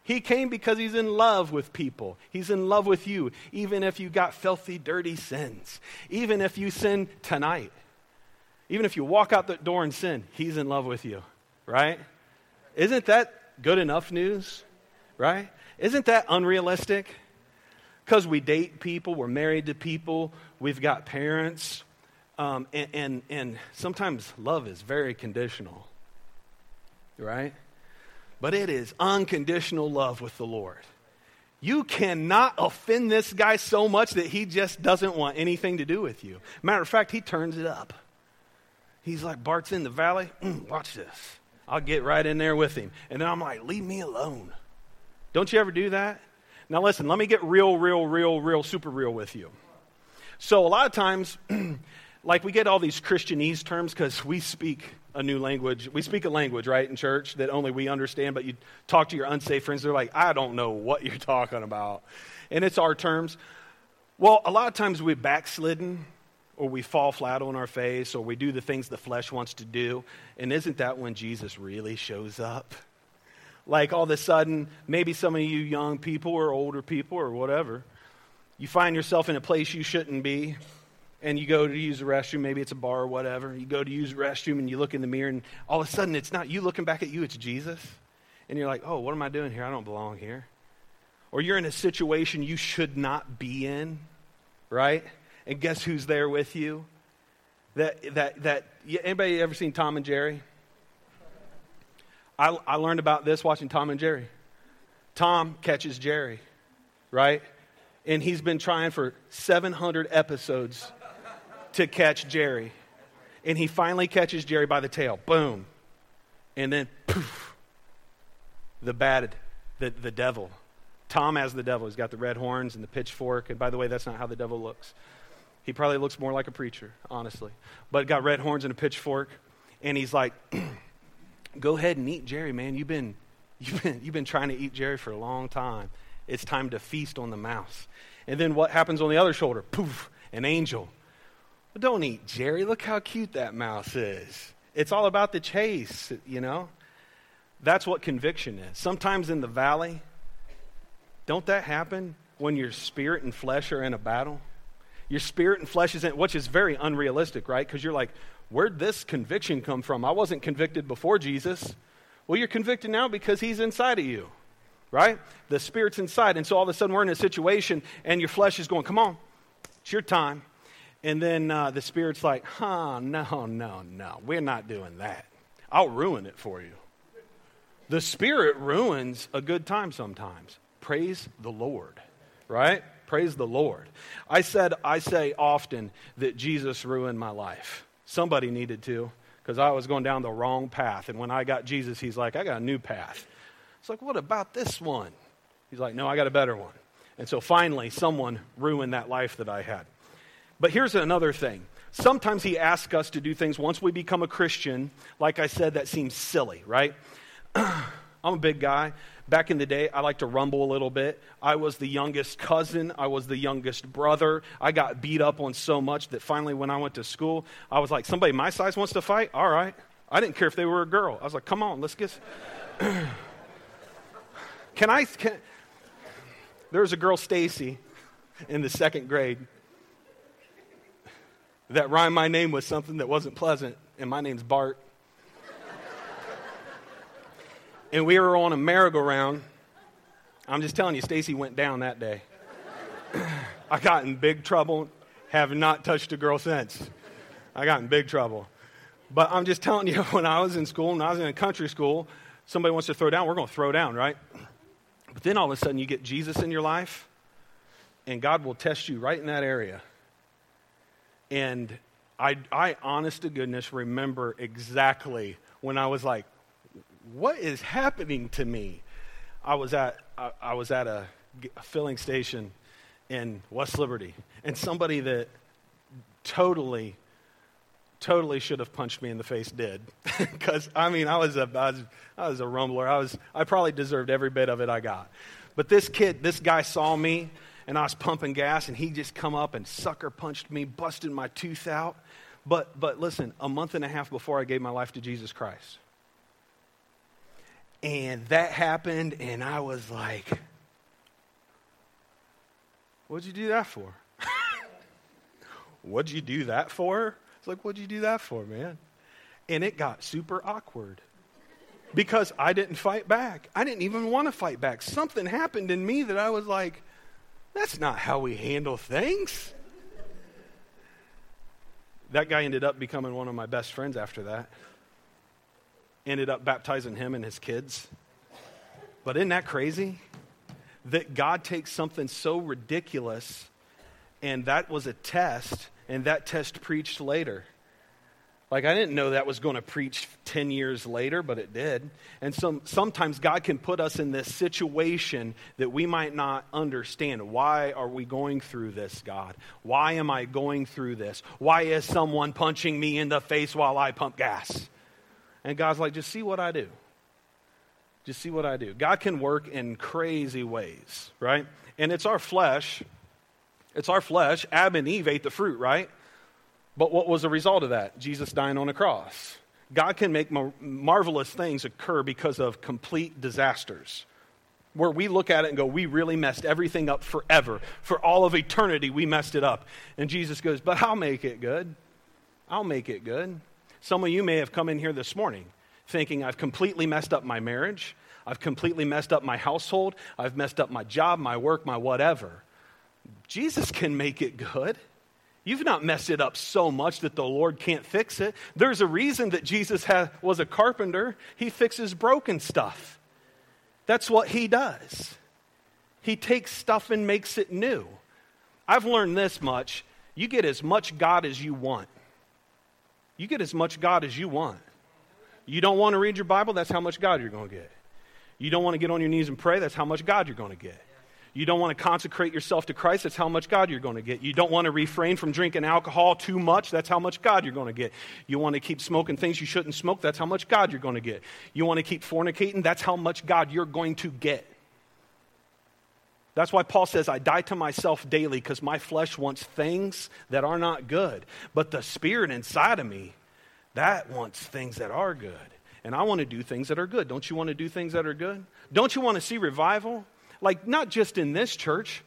He came because he's in love with people. He's in love with you, even if you got filthy, dirty sins. Even if you sin tonight. Even if you walk out the door and sin, he's in love with you, right? Isn't that good enough news, right? Isn't that unrealistic? because we date people, we're married to people, we've got parents, um, and, and, and sometimes love is very conditional, right? But it is unconditional love with the Lord. You cannot offend this guy so much that he just doesn't want anything to do with you. Matter of fact, he turns it up. He's like, Bart's in the valley. Mm, watch this. I'll get right in there with him. And then I'm like, leave me alone. Don't you ever do that? Now, listen, let me get real, real, real, real, super real with you. So, a lot of times, like we get all these Christianese terms because we speak a new language. We speak a language, right, in church that only we understand, but you talk to your unsafe friends, they're like, I don't know what you're talking about. And it's our terms. Well, a lot of times we've backslidden or we fall flat on our face or we do the things the flesh wants to do. And isn't that when Jesus really shows up? Like all of a sudden, maybe some of you young people or older people or whatever, you find yourself in a place you shouldn't be and you go to use the restroom, maybe it's a bar or whatever. You go to use the restroom and you look in the mirror, and all of a sudden it's not you looking back at you, it's Jesus. And you're like, oh, what am I doing here? I don't belong here. Or you're in a situation you should not be in, right? And guess who's there with you? That, that, that, anybody ever seen Tom and Jerry? I, I learned about this watching Tom and Jerry. Tom catches Jerry, right? And he's been trying for 700 episodes to catch Jerry. And he finally catches Jerry by the tail. Boom. And then, poof, the bad, the, the devil. Tom has the devil. He's got the red horns and the pitchfork. And by the way, that's not how the devil looks. He probably looks more like a preacher, honestly. But got red horns and a pitchfork. And he's like, go ahead and eat Jerry, man. You've been, you've, been, you've been trying to eat Jerry for a long time. It's time to feast on the mouse. And then what happens on the other shoulder? Poof, an angel don't eat Jerry. Look how cute that mouse is. It's all about the chase, you know? That's what conviction is. Sometimes in the valley, don't that happen when your spirit and flesh are in a battle? Your spirit and flesh is in, which is very unrealistic, right? Because you're like, where'd this conviction come from? I wasn't convicted before Jesus. Well, you're convicted now because he's inside of you, right? The spirit's inside. And so all of a sudden we're in a situation and your flesh is going, come on, it's your time. And then uh, the Spirit's like, huh, no, no, no, we're not doing that. I'll ruin it for you. The Spirit ruins a good time sometimes. Praise the Lord, right? Praise the Lord. I said, I say often that Jesus ruined my life. Somebody needed to, because I was going down the wrong path. And when I got Jesus, he's like, I got a new path. It's like, what about this one? He's like, no, I got a better one. And so finally, someone ruined that life that I had. But here's another thing. Sometimes he asks us to do things once we become a Christian, like I said, that seems silly, right? I'm a big guy. Back in the day, I like to rumble a little bit. I was the youngest cousin. I was the youngest brother. I got beat up on so much that finally, when I went to school, I was like, somebody my size wants to fight? All right. I didn't care if they were a girl. I was like, come on, let's get. can I? Can... There was a girl, Stacy, in the second grade that rhymed my name with something that wasn't pleasant, and my name's Bart. and we were on a merry-go-round. I'm just telling you, Stacy went down that day. I got in big trouble, have not touched a girl since. I got in big trouble. But I'm just telling you, when I was in school, when I was in a country school, somebody wants to throw down, we're going to throw down, right? But then all of a sudden you get Jesus in your life, and God will test you right in that area. And I, I, honest to goodness, remember exactly when I was like, what is happening to me? I was at, I, I was at a, a filling station in West Liberty, and somebody that totally, totally should have punched me in the face did. Because, I mean, I was, a, I, was, I was a rumbler. I, was, I probably deserved every bit of it I got. But this kid, this guy saw me and I was pumping gas, and he just come up and sucker punched me, busted my tooth out. But, but listen, a month and a half before I gave my life to Jesus Christ. And that happened, and I was like, What'd you do that for? What'd you do that for? It's like, What'd you do that for, man? And it got super awkward because I didn't fight back. I didn't even want to fight back. Something happened in me that I was like, that's not how we handle things. That guy ended up becoming one of my best friends after that. Ended up baptizing him and his kids. But isn't that crazy? that God takes something so ridiculous and that was a test, and that test preached later. Like, I didn't know that was going to preach 10 years later, but it did. And some, sometimes God can put us in this situation that we might not understand. Why are we going through this, God? Why am I going through this? Why is someone punching me in the face while I pump gas? And God's like, just see what I do. Just see what I do. God can work in crazy ways, right? And it's our flesh. It's our flesh. Adam and Eve ate the fruit, right? But what was the result of that? Jesus dying on a cross. God can make mar- marvelous things occur because of complete disasters. Where we look at it and go, we really messed everything up forever. For all of eternity, we messed it up. And Jesus goes, but I'll make it good. I'll make it good. Some of you may have come in here this morning thinking, I've completely messed up my marriage. I've completely messed up my household. I've messed up my job, my work, my whatever. Jesus can make it good. You've not messed it up so much that the Lord can't fix it. There's a reason that Jesus was a carpenter. He fixes broken stuff. That's what he does. He takes stuff and makes it new. I've learned this much. You get as much God as you want. You get as much God as you want. You don't want to read your Bible, that's how much God you're going to get. You don't want to get on your knees and pray, that's how much God you're going to get. You don't want to consecrate yourself to Christ, that's how much God you're going to get. You don't want to refrain from drinking alcohol too much, that's how much God you're going to get. You want to keep smoking things you shouldn't smoke, that's how much God you're going to get. You want to keep fornicating, that's how much God you're going to get. That's why Paul says, I die to myself daily because my flesh wants things that are not good. But the spirit inside of me, that wants things that are good. And I want to do things that are good. Don't you want to do things that are good? Don't you want to see revival? Like not just in this church,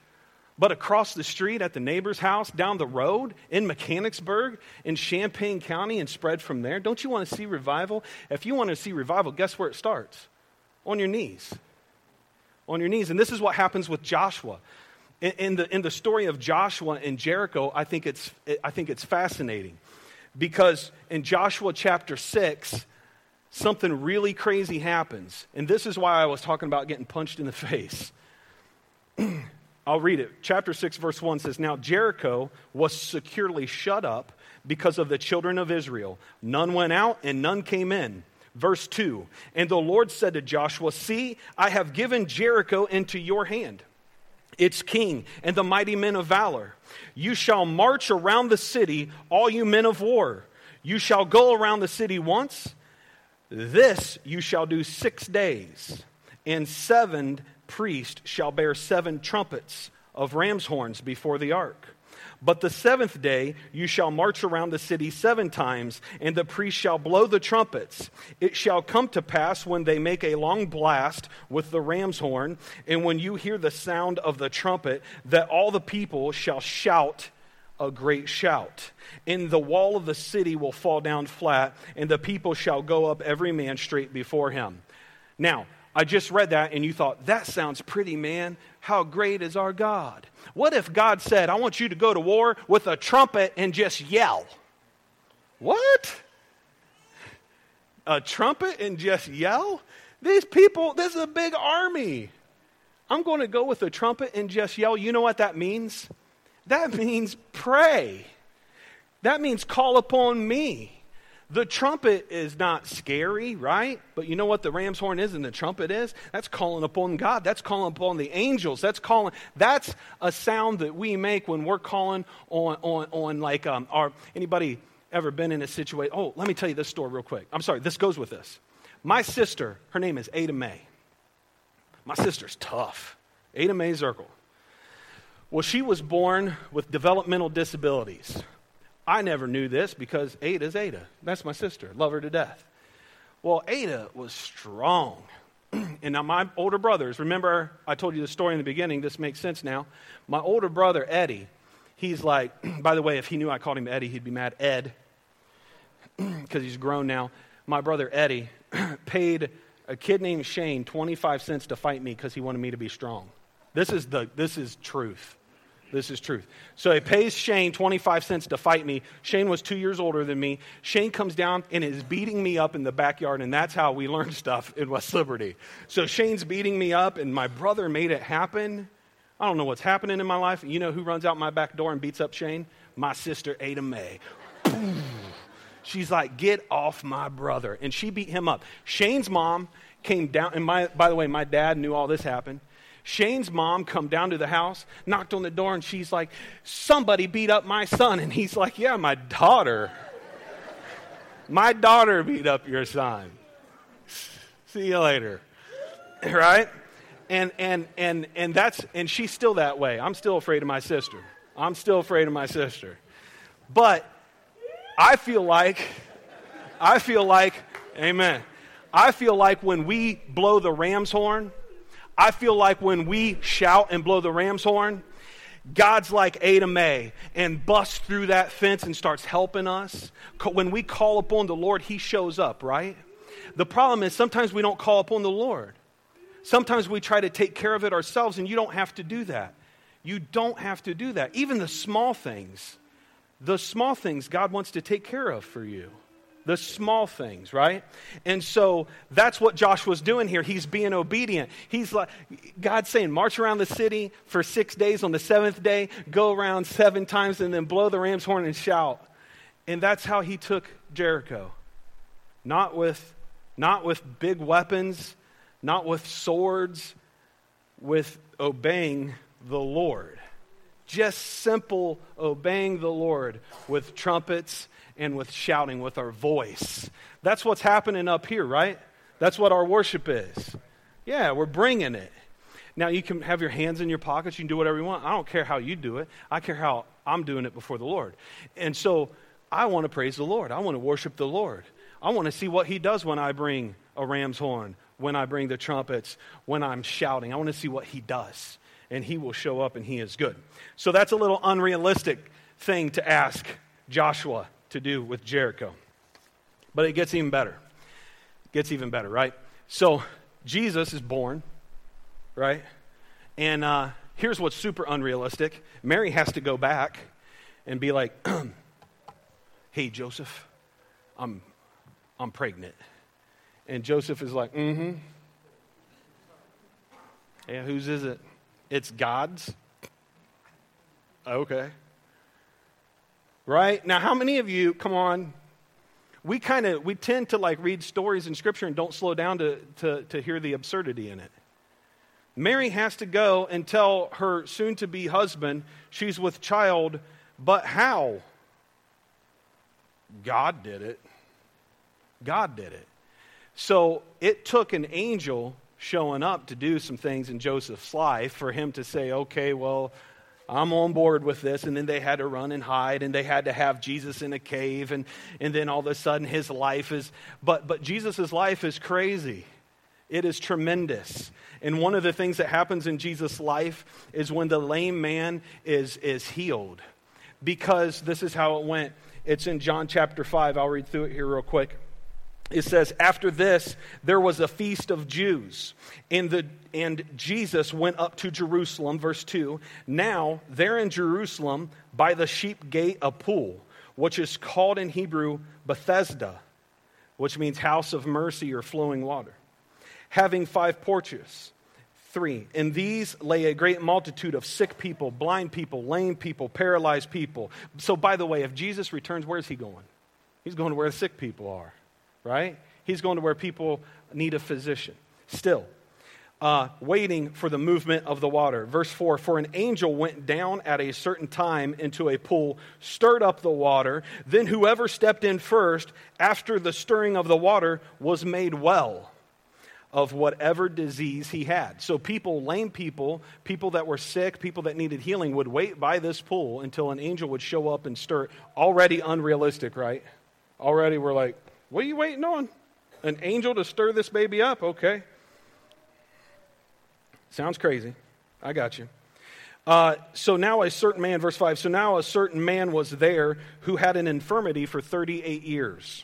but across the street at the neighbor's house, down the road in Mechanicsburg, in Champaign County, and spread from there. Don't you want to see revival? If you want to see revival, guess where it starts? On your knees. On your knees. And this is what happens with Joshua. In, in the, in the story of Joshua and Jericho, I think, it's, I think it's fascinating because in Joshua chapter 6, something really crazy happens. And this is why I was talking about getting punched in the face. I'll read it. Chapter 6, verse 1 says Now Jericho was securely shut up because of the children of Israel. None went out and none came in. Verse 2 And the Lord said to Joshua, See, I have given Jericho into your hand, its king, and the mighty men of valor. You shall march around the city, all you men of war. You shall go around the city once. This you shall do six days, and seven priest shall bear seven trumpets of ram's horns before the ark. But the seventh day you shall march around the city seven times, and the priest shall blow the trumpets. It shall come to pass when they make a long blast with the ram's horn, and when you hear the sound of the trumpet, that all the people shall shout a great shout. And the wall of the city will fall down flat, and the people shall go up every man straight before him. Now, I just read that and you thought, that sounds pretty, man. How great is our God? What if God said, I want you to go to war with a trumpet and just yell? What? A trumpet and just yell? These people, this is a big army. I'm going to go with a trumpet and just yell. You know what that means? That means pray. That means call upon me. The trumpet is not scary, right? But you know what the ram's horn is and the trumpet is? That's calling upon God. That's calling upon the angels. That's calling that's a sound that we make when we're calling on on on like um our anybody ever been in a situation? Oh, let me tell you this story real quick. I'm sorry, this goes with this. My sister, her name is Ada May. My sister's tough. Ada May Zirkle. Well, she was born with developmental disabilities. I never knew this because Ada's Ada. That's my sister. Love her to death. Well, Ada was strong. and now my older brothers, remember I told you the story in the beginning. This makes sense now. My older brother, Eddie, he's like, by the way, if he knew I called him Eddie, he'd be mad. Ed, because he's grown now. My brother, Eddie, paid a kid named Shane 25 cents to fight me because he wanted me to be strong. This is, the, this is truth. This is truth. So he pays Shane 25 cents to fight me. Shane was two years older than me. Shane comes down and is beating me up in the backyard, and that's how we learn stuff in West Liberty. So Shane's beating me up, and my brother made it happen. I don't know what's happening in my life. You know who runs out my back door and beats up Shane? My sister, Ada May. She's like, get off my brother. And she beat him up. Shane's mom came down, and my, by the way, my dad knew all this happened. Shane's mom come down to the house, knocked on the door, and she's like, somebody beat up my son. And he's like, yeah, my daughter. my daughter beat up your son. See you later. right? And, and, and, and that's, and she's still that way. I'm still afraid of my sister. I'm still afraid of my sister. But I feel like, I feel like, amen. I feel like when we blow the ram's horn, I feel like when we shout and blow the ram's horn, God's like Ada May and busts through that fence and starts helping us. When we call upon the Lord, He shows up, right? The problem is sometimes we don't call upon the Lord. Sometimes we try to take care of it ourselves, and you don't have to do that. You don't have to do that. Even the small things, the small things God wants to take care of for you. The small things, right? And so that's what Joshua's doing here. He's being obedient. He's like, God's saying, march around the city for six days. On the seventh day, go around seven times and then blow the ram's horn and shout. And that's how he took Jericho. Not with, not with big weapons, not with swords, with obeying the Lord. Just simple obeying the Lord with trumpets and with shouting with our voice. That's what's happening up here, right? That's what our worship is. Yeah, we're bringing it. Now, you can have your hands in your pockets. You can do whatever you want. I don't care how you do it. I care how I'm doing it before the Lord. And so I want to praise the Lord. I want to worship the Lord. I want to see what He does when I bring a ram's horn, when I bring the trumpets, when I'm shouting. I want to see what He does. And He will show up and He is good. So that's a little unrealistic thing to ask Joshua to do with Jericho. But it gets even better. It gets even better, right? So Jesus is born, right? And uh, here's what's super unrealistic Mary has to go back and be like, hey, Joseph, I'm, I'm pregnant. And Joseph is like, mm hmm. Yeah, whose is it? It's God's. Okay. Right? Now, how many of you, come on, we kind of, we tend to like read stories in Scripture and don't slow down to, to, to hear the absurdity in it. Mary has to go and tell her soon to be husband she's with child, but how? God did it. God did it. So it took an angel showing up to do some things in Joseph's life for him to say, okay, well, I'm on board with this. And then they had to run and hide, and they had to have Jesus in a cave, and, and then all of a sudden his life is, but, but Jesus' life is crazy. It is tremendous. And one of the things that happens in Jesus' life is when the lame man is, is healed. Because this is how it went. It's in John chapter 5. I'll read through it here real quick it says, After this, there was a feast of Jews, and, the, and Jesus went up to Jerusalem. Verse 2 Now, there in Jerusalem, by the sheep gate, a pool, which is called in Hebrew Bethesda, which means house of mercy or flowing water, having five porches. Three. In these lay a great multitude of sick people, blind people, lame people, paralyzed people. So, by the way, if Jesus returns, where's he going? He's going to where the sick people are right? He's going to where people need a physician. Still, uh, waiting for the movement of the water. Verse 4 For an angel went down at a certain time into a pool, stirred up the water. Then whoever stepped in first, after the stirring of the water, was made well of whatever disease he had. So, people, lame people, people that were sick, people that needed healing, would wait by this pool until an angel would show up and stir. Already unrealistic, right? Already we're like, what are you waiting on? An angel to stir this baby up? Okay. Sounds crazy. I got you. Uh, so now a certain man, verse 5, so now a certain man was there who had an infirmity for 38 years.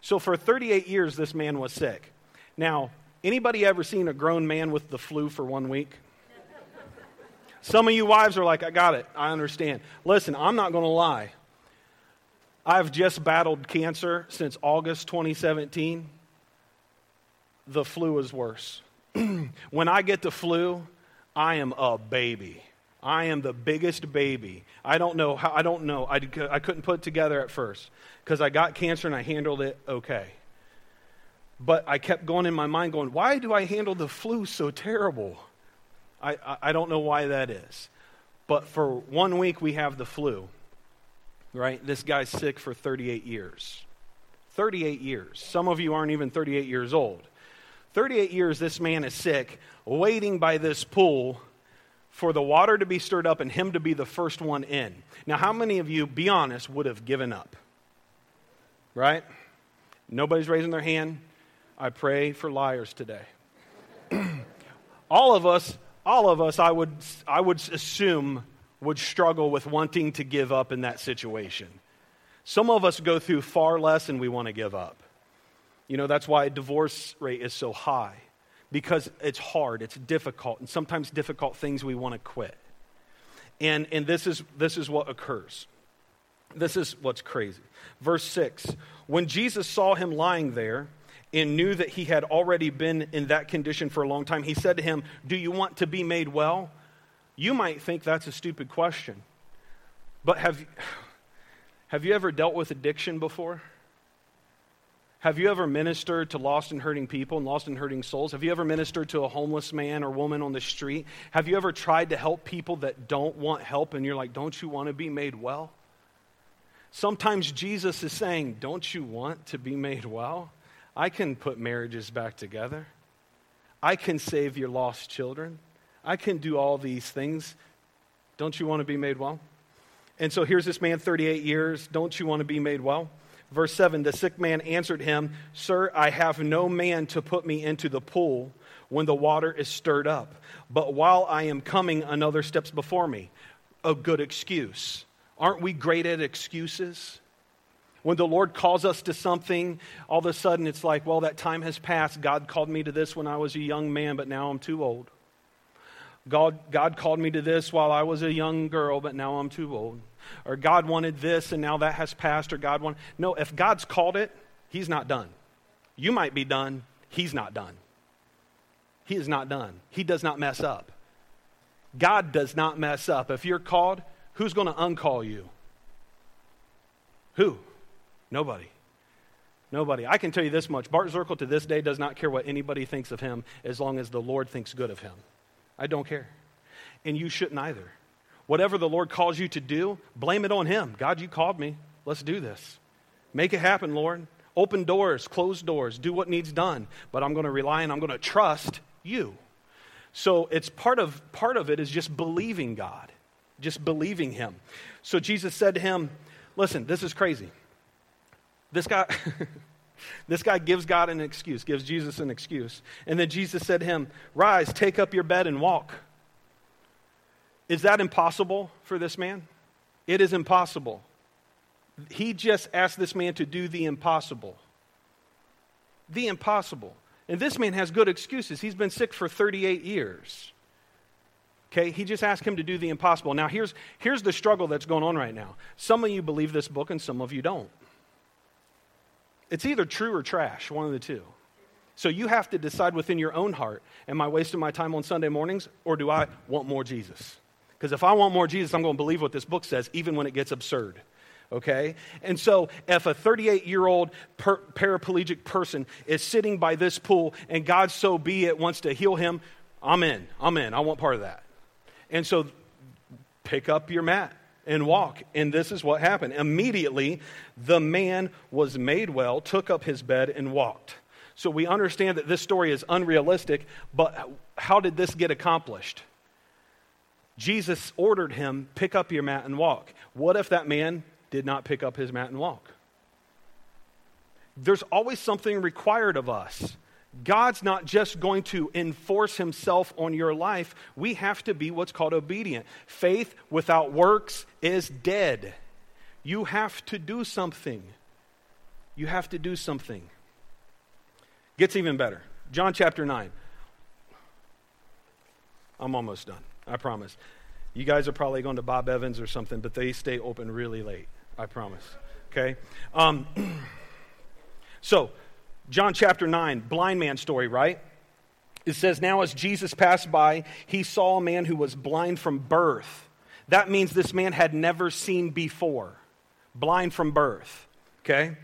So for 38 years, this man was sick. Now, anybody ever seen a grown man with the flu for one week? Some of you wives are like, I got it. I understand. Listen, I'm not going to lie. I've just battled cancer since August 2017. The flu is worse. when I get the flu, I am a baby. I am the biggest baby. I don't know how, I don't know. I, I couldn't put it together at first because I got cancer and I handled it okay. But I kept going in my mind, going, why do I handle the flu so terrible? I, I, I don't know why that is. But for one week, we have the flu, right? This guy's sick for 38 years. 38 years. Some of you aren't even 38 years old. 38 years, this man is sick, waiting by this pool for the water to be stirred up and him to be the first one in. Now, how many of you, be honest, would have given up? Right? Nobody's raising their hand. I pray for liars today. all of us, all of us, I would, I would assume, would struggle with wanting to give up in that situation. Some of us go through far less and we want to give up. You know, that's why divorce rate is so high because it's hard, it's difficult, and sometimes difficult things we want to quit. And, and this, is, this is what occurs. This is what's crazy. Verse 6 When Jesus saw him lying there and knew that he had already been in that condition for a long time, he said to him, Do you want to be made well? You might think that's a stupid question. But have, have you ever dealt with addiction before? Have you ever ministered to lost and hurting people and lost and hurting souls? Have you ever ministered to a homeless man or woman on the street? Have you ever tried to help people that don't want help and you're like, don't you want to be made well? Sometimes Jesus is saying, don't you want to be made well? I can put marriages back together. I can save your lost children. I can do all these things. Don't you want to be made well? And so here's this man, 38 years. Don't you want to be made well? Verse 7 The sick man answered him, Sir, I have no man to put me into the pool when the water is stirred up. But while I am coming, another steps before me. A good excuse. Aren't we great at excuses? When the Lord calls us to something, all of a sudden it's like, well, that time has passed. God called me to this when I was a young man, but now I'm too old. God, God called me to this while I was a young girl, but now I'm too old or God wanted this and now that has passed, or God wanted. No, if God's called it, He's not done. You might be done, He's not done. He is not done. He does not mess up. God does not mess up. If you're called, who's going to uncall you? Who? Nobody. Nobody. I can tell you this much. Bart Zirkel to this day does not care what anybody thinks of him as long as the Lord thinks good of him. I don't care. And you shouldn't either. Whatever the Lord calls you to do, blame it on Him. God, you called me. Let's do this. Make it happen, Lord. Open doors, close doors, do what needs done. But I'm going to rely and I'm going to trust you. So it's part of part of it is just believing God, just believing Him. So Jesus said to him, "Listen, this is crazy. This guy." This guy gives God an excuse, gives Jesus an excuse. And then Jesus said to him, Rise, take up your bed and walk. Is that impossible for this man? It is impossible. He just asked this man to do the impossible. The impossible. And this man has good excuses. He's been sick for 38 years. Okay, he just asked him to do the impossible. Now, here's, here's the struggle that's going on right now. Some of you believe this book, and some of you don't. It's either true or trash, one of the two. So you have to decide within your own heart Am I wasting my time on Sunday mornings, or do I want more Jesus? Because if I want more Jesus, I'm going to believe what this book says, even when it gets absurd. Okay? And so, if a 38 year old per- paraplegic person is sitting by this pool and God, so be it, wants to heal him, I'm in. I'm in. I want part of that. And so, pick up your mat and walk. And this is what happened. Immediately, the man was made well, took up his bed, and walked. So, we understand that this story is unrealistic, but how did this get accomplished? Jesus ordered him, pick up your mat and walk. What if that man did not pick up his mat and walk? There's always something required of us. God's not just going to enforce himself on your life. We have to be what's called obedient. Faith without works is dead. You have to do something. You have to do something. Gets even better. John chapter 9. I'm almost done. I promise. You guys are probably going to Bob Evans or something, but they stay open really late. I promise. Okay? Um, so, John chapter 9, blind man story, right? It says, Now as Jesus passed by, he saw a man who was blind from birth. That means this man had never seen before. Blind from birth. Okay?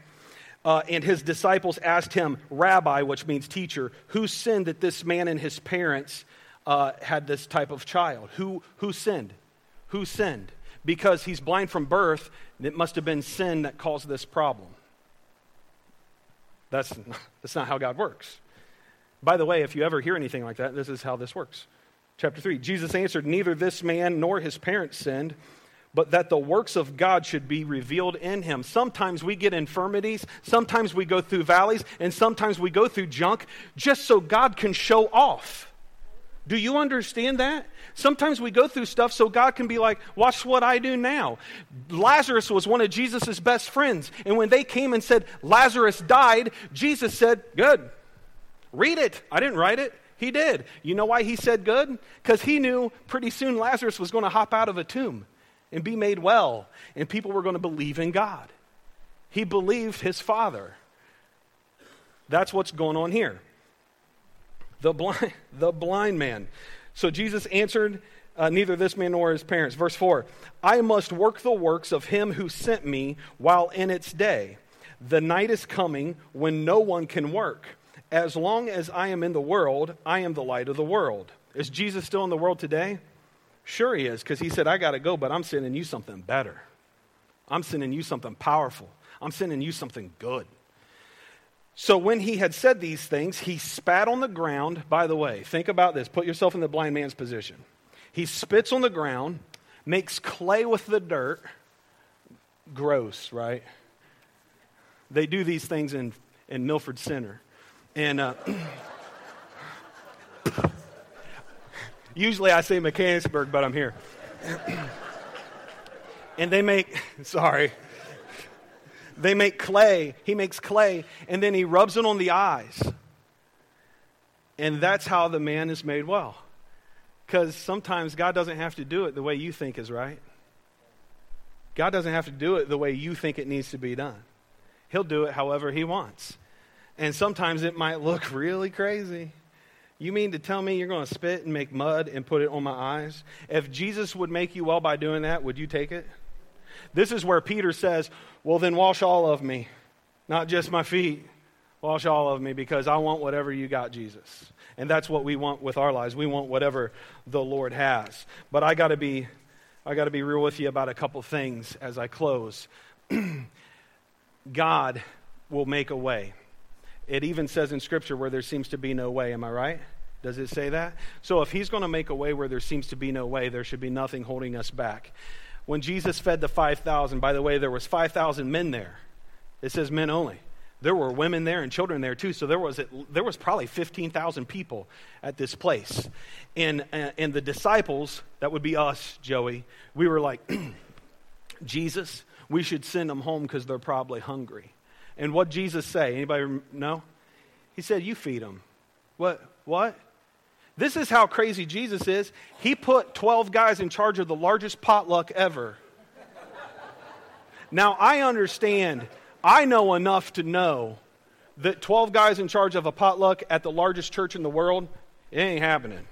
Uh, and his disciples asked him, Rabbi, which means teacher, who sinned that this man and his parents uh, had this type of child? Who, who sinned? Who sinned? Because he's blind from birth, it must have been sin that caused this problem. That's, that's not how God works. By the way, if you ever hear anything like that, this is how this works. Chapter 3 Jesus answered, Neither this man nor his parents sinned, but that the works of God should be revealed in him. Sometimes we get infirmities, sometimes we go through valleys, and sometimes we go through junk just so God can show off. Do you understand that? Sometimes we go through stuff so God can be like, watch what I do now. Lazarus was one of Jesus' best friends. And when they came and said, Lazarus died, Jesus said, Good. Read it. I didn't write it. He did. You know why he said good? Because he knew pretty soon Lazarus was going to hop out of a tomb and be made well, and people were going to believe in God. He believed his Father. That's what's going on here. The blind, the blind man. So Jesus answered, uh, Neither this man nor his parents. Verse 4 I must work the works of him who sent me while in its day. The night is coming when no one can work. As long as I am in the world, I am the light of the world. Is Jesus still in the world today? Sure, he is, because he said, I got to go, but I'm sending you something better. I'm sending you something powerful. I'm sending you something good. So when he had said these things, he spat on the ground. By the way, think about this. Put yourself in the blind man's position. He spits on the ground, makes clay with the dirt. Gross, right? They do these things in, in Milford Center. And uh, usually I say Mechanicsburg, but I'm here. and they make, sorry, they make clay. He makes clay, and then he rubs it on the eyes. And that's how the man is made well. Because sometimes God doesn't have to do it the way you think is right. God doesn't have to do it the way you think it needs to be done. He'll do it however he wants. And sometimes it might look really crazy. You mean to tell me you're going to spit and make mud and put it on my eyes? If Jesus would make you well by doing that, would you take it? This is where Peter says, Well, then wash all of me, not just my feet. Wash all of me because I want whatever you got, Jesus. And that's what we want with our lives. We want whatever the Lord has. But I got to be I got to be real with you about a couple things as I close. God will make a way. It even says in Scripture where there seems to be no way. Am I right? Does it say that? So if He's going to make a way where there seems to be no way, there should be nothing holding us back. When Jesus fed the 5,000, by the way, there was 5,000 men there. It says men only. There were women there and children there too, so there was, there was probably 15,000 people at this place. And, uh, and the disciples, that would be us, Joey, we were like, Jesus, we should send them home because they're probably hungry. And what Jesus say? Anybody know? He said, "You feed them." What? What? This is how crazy Jesus is. He put 12 guys in charge of the largest potluck ever. now, I understand. I know enough to know that 12 guys in charge of a potluck at the largest church in the world, it ain't happening.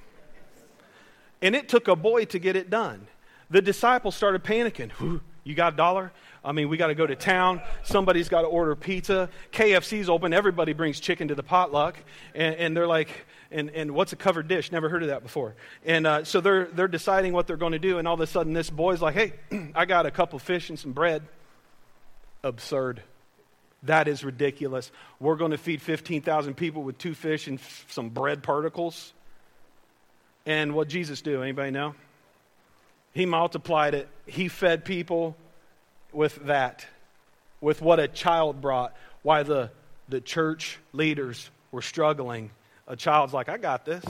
And it took a boy to get it done. The disciples started panicking. You got a dollar? I mean, we got to go to town. Somebody's got to order pizza. KFC's open. Everybody brings chicken to the potluck. And, and they're like, and, and what's a covered dish? Never heard of that before. And uh, so they're, they're deciding what they're going to do. And all of a sudden, this boy's like, hey, I got a couple fish and some bread. Absurd. That is ridiculous. We're going to feed 15,000 people with two fish and f- some bread particles. And what Jesus do? Anybody know? He multiplied it. He fed people with that, with what a child brought, why the, the church leaders were struggling. A child's like, I got this.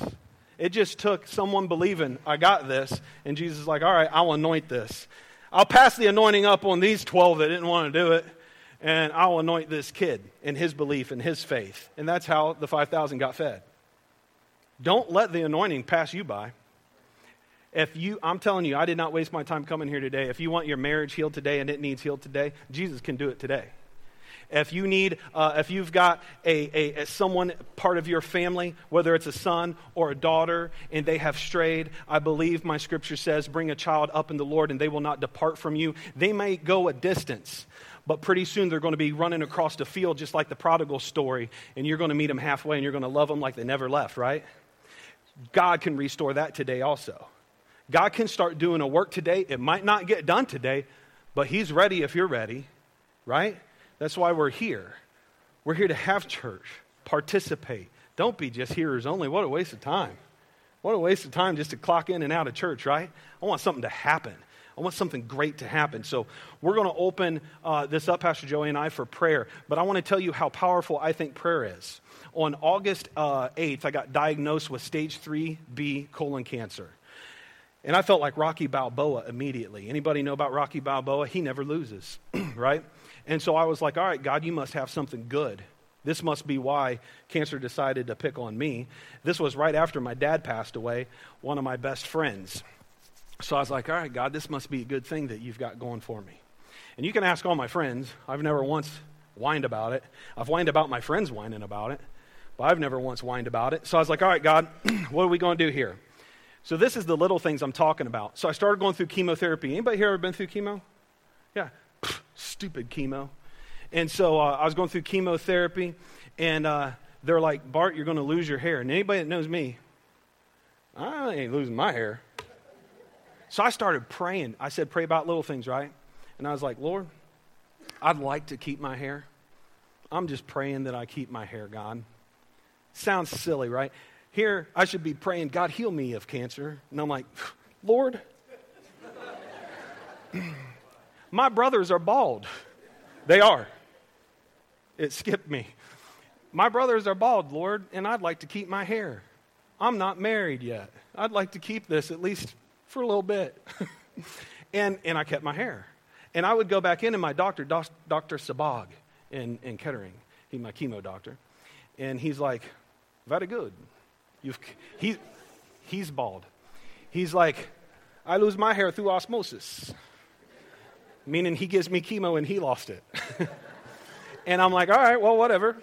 It just took someone believing, I got this. And Jesus is like, all right, I'll anoint this. I'll pass the anointing up on these 12 that didn't want to do it. And I'll anoint this kid in his belief and his faith. And that's how the 5,000 got fed. Don't let the anointing pass you by. If you, I'm telling you, I did not waste my time coming here today. If you want your marriage healed today and it needs healed today, Jesus can do it today. If you need, uh, if you've got a, a, a, someone part of your family, whether it's a son or a daughter, and they have strayed, I believe my scripture says, bring a child up in the Lord and they will not depart from you. They may go a distance, but pretty soon they're going to be running across the field just like the prodigal story, and you're going to meet them halfway and you're going to love them like they never left, right? God can restore that today also. God can start doing a work today. It might not get done today, but He's ready if you're ready, right? That's why we're here. We're here to have church, participate. Don't be just hearers only. What a waste of time. What a waste of time just to clock in and out of church, right? I want something to happen. I want something great to happen. So we're going to open uh, this up, Pastor Joey and I, for prayer. But I want to tell you how powerful I think prayer is. On August uh, 8th, I got diagnosed with stage 3B colon cancer. And I felt like Rocky Balboa immediately. Anybody know about Rocky Balboa? He never loses, right? And so I was like, all right, God, you must have something good. This must be why cancer decided to pick on me. This was right after my dad passed away, one of my best friends. So I was like, all right, God, this must be a good thing that you've got going for me. And you can ask all my friends. I've never once whined about it. I've whined about my friends whining about it, but I've never once whined about it. So I was like, all right, God, what are we going to do here? So this is the little things I'm talking about. So I started going through chemotherapy. Anybody here ever been through chemo? Yeah, stupid chemo. And so uh, I was going through chemotherapy, and uh, they're like, Bart, you're going to lose your hair. And anybody that knows me, I ain't losing my hair. So I started praying. I said, pray about little things, right? And I was like, Lord, I'd like to keep my hair. I'm just praying that I keep my hair, God. Sounds silly, right? Here, I should be praying, God, heal me of cancer. And I'm like, Lord, my brothers are bald. They are. It skipped me. My brothers are bald, Lord, and I'd like to keep my hair. I'm not married yet. I'd like to keep this at least for a little bit. and, and I kept my hair. And I would go back in, and my doctor, Dr. Sabag in, in Kettering, he's my chemo doctor, and he's like, very good. You've, he, he's bald. He's like, I lose my hair through osmosis, meaning he gives me chemo and he lost it. and I'm like, all right, well, whatever.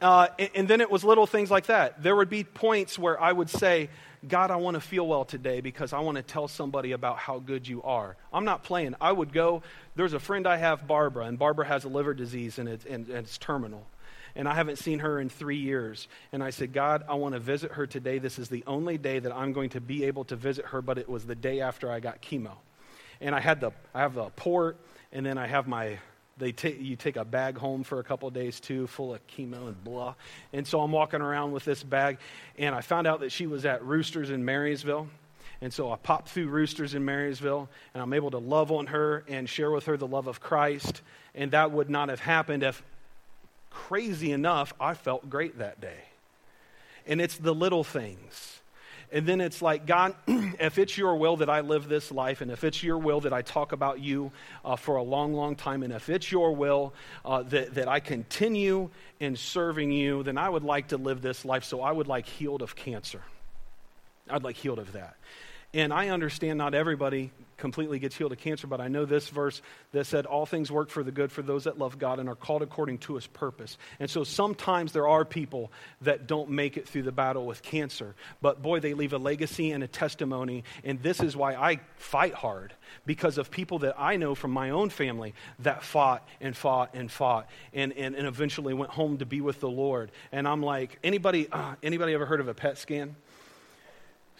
Uh, and, and then it was little things like that. There would be points where I would say, God, I want to feel well today because I want to tell somebody about how good you are. I'm not playing. I would go. There's a friend I have, Barbara, and Barbara has a liver disease and and, and it's terminal and I haven't seen her in three years. And I said, God, I want to visit her today. This is the only day that I'm going to be able to visit her, but it was the day after I got chemo. And I had the, I have the port, and then I have my, they take, you take a bag home for a couple of days too, full of chemo and blah. And so I'm walking around with this bag, and I found out that she was at Roosters in Marysville. And so I popped through Roosters in Marysville, and I'm able to love on her and share with her the love of Christ. And that would not have happened if crazy enough, I felt great that day. And it's the little things. And then it's like, God, if it's your will that I live this life, and if it's your will that I talk about you uh, for a long, long time, and if it's your will uh, that, that I continue in serving you, then I would like to live this life. So I would like healed of cancer. I'd like healed of that. And I understand not everybody completely gets healed of cancer, but I know this verse that said, All things work for the good for those that love God and are called according to his purpose. And so sometimes there are people that don't make it through the battle with cancer, but boy, they leave a legacy and a testimony. And this is why I fight hard because of people that I know from my own family that fought and fought and fought and, and, and eventually went home to be with the Lord. And I'm like, anybody, uh, anybody ever heard of a PET scan?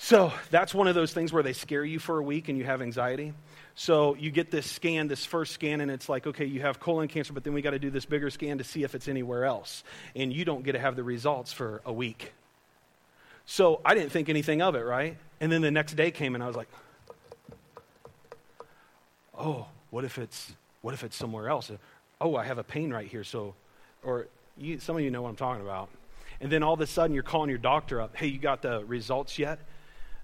So that's one of those things where they scare you for a week and you have anxiety. So you get this scan, this first scan, and it's like, okay, you have colon cancer, but then we got to do this bigger scan to see if it's anywhere else. And you don't get to have the results for a week. So I didn't think anything of it, right? And then the next day came and I was like, oh, what if it's, what if it's somewhere else? Oh, I have a pain right here. So, or you, some of you know what I'm talking about. And then all of a sudden you're calling your doctor up, hey, you got the results yet?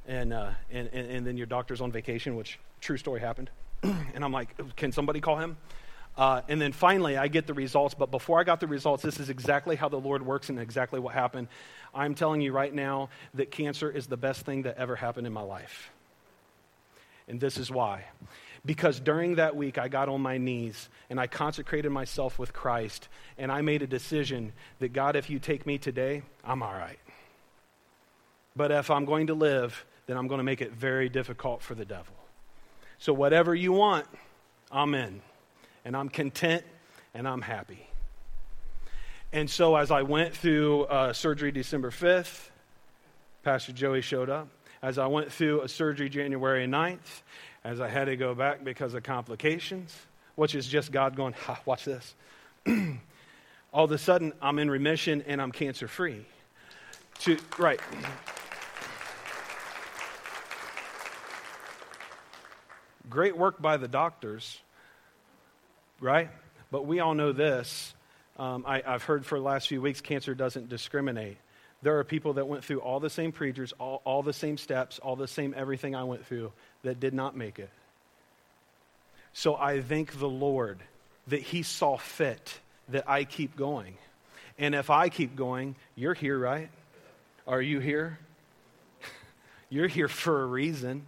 And, uh, and, and, and, then your doctor's on vacation, which true story happened. and I'm like, can somebody call him? Uh, and then finally, I get the results. But before I got the results, this is exactly how the Lord works and exactly what happened. I'm telling you right now that cancer is the best thing that ever happened in my life. And this is why. Because during that week, I got on my knees and I consecrated myself with Christ, and I made a decision that God, if you take me today, I'm all right. But if I'm going to live, then I'm going to make it very difficult for the devil. So, whatever you want, I'm in. And I'm content and I'm happy. And so, as I went through uh, surgery December 5th, Pastor Joey showed up. As I went through a surgery January 9th, as I had to go back because of complications, which is just God going, ha, watch this. All of a sudden, I'm in remission and I'm cancer free. To, right. Great work by the doctors, right? But we all know this. Um, I, I've heard for the last few weeks cancer doesn't discriminate. There are people that went through all the same procedures, all, all the same steps, all the same everything I went through that did not make it. So I thank the Lord that He saw fit that I keep going. And if I keep going, you're here, right? Are you here? you're here for a reason.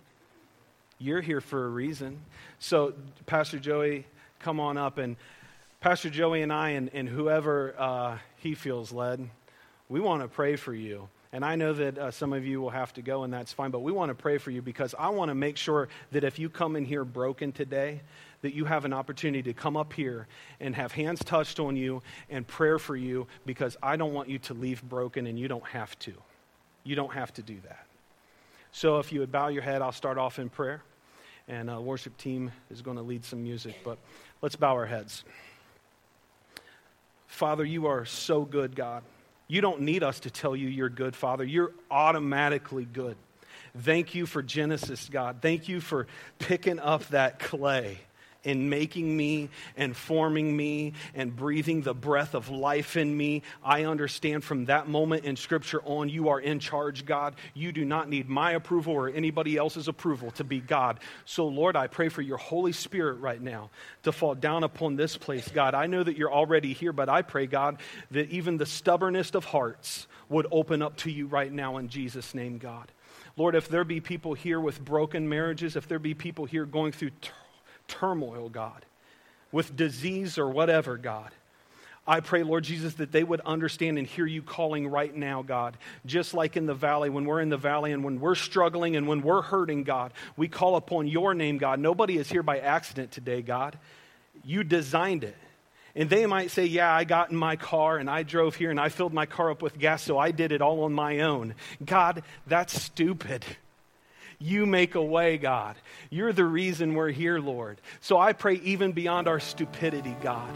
You're here for a reason. So, Pastor Joey, come on up. And Pastor Joey and I, and, and whoever uh, he feels led, we want to pray for you. And I know that uh, some of you will have to go, and that's fine, but we want to pray for you because I want to make sure that if you come in here broken today, that you have an opportunity to come up here and have hands touched on you and prayer for you because I don't want you to leave broken, and you don't have to. You don't have to do that. So if you would bow your head, I'll start off in prayer and a worship team is going to lead some music. But let's bow our heads. Father, you are so good, God. You don't need us to tell you you're good, Father. You're automatically good. Thank you for Genesis, God. Thank you for picking up that clay in making me and forming me and breathing the breath of life in me. I understand from that moment in Scripture on, you are in charge, God. You do not need my approval or anybody else's approval to be God. So, Lord, I pray for your Holy Spirit right now to fall down upon this place, God. I know that you're already here, but I pray, God, that even the stubbornest of hearts would open up to you right now in Jesus' name, God. Lord, if there be people here with broken marriages, if there be people here going through turmoil, God, with disease or whatever, God. I pray, Lord Jesus, that they would understand and hear you calling right now, God. Just like in the valley, when we're in the valley and when we're struggling and when we're hurting, God, we call upon your name, God. Nobody is here by accident today, God. You designed it. And they might say, Yeah, I got in my car and I drove here and I filled my car up with gas, so I did it all on my own. God, that's stupid. You make a way, God. You're the reason we're here, Lord. So I pray even beyond our stupidity, God.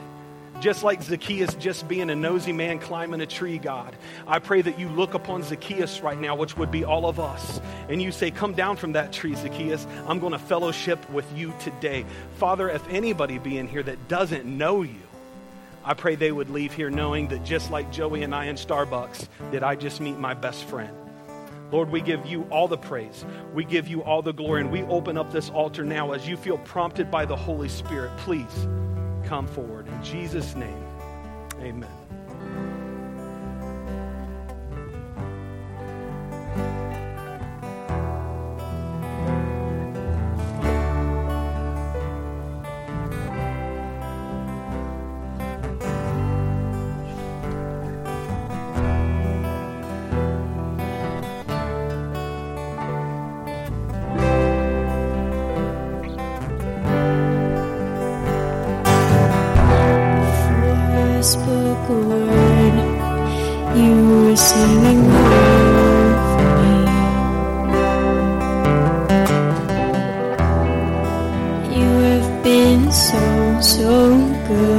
Just like Zacchaeus just being a nosy man climbing a tree, God. I pray that you look upon Zacchaeus right now, which would be all of us, and you say, Come down from that tree, Zacchaeus. I'm going to fellowship with you today. Father, if anybody be in here that doesn't know you, I pray they would leave here knowing that just like Joey and I in Starbucks, did I just meet my best friend? Lord, we give you all the praise. We give you all the glory. And we open up this altar now as you feel prompted by the Holy Spirit. Please come forward. In Jesus' name, amen. Chases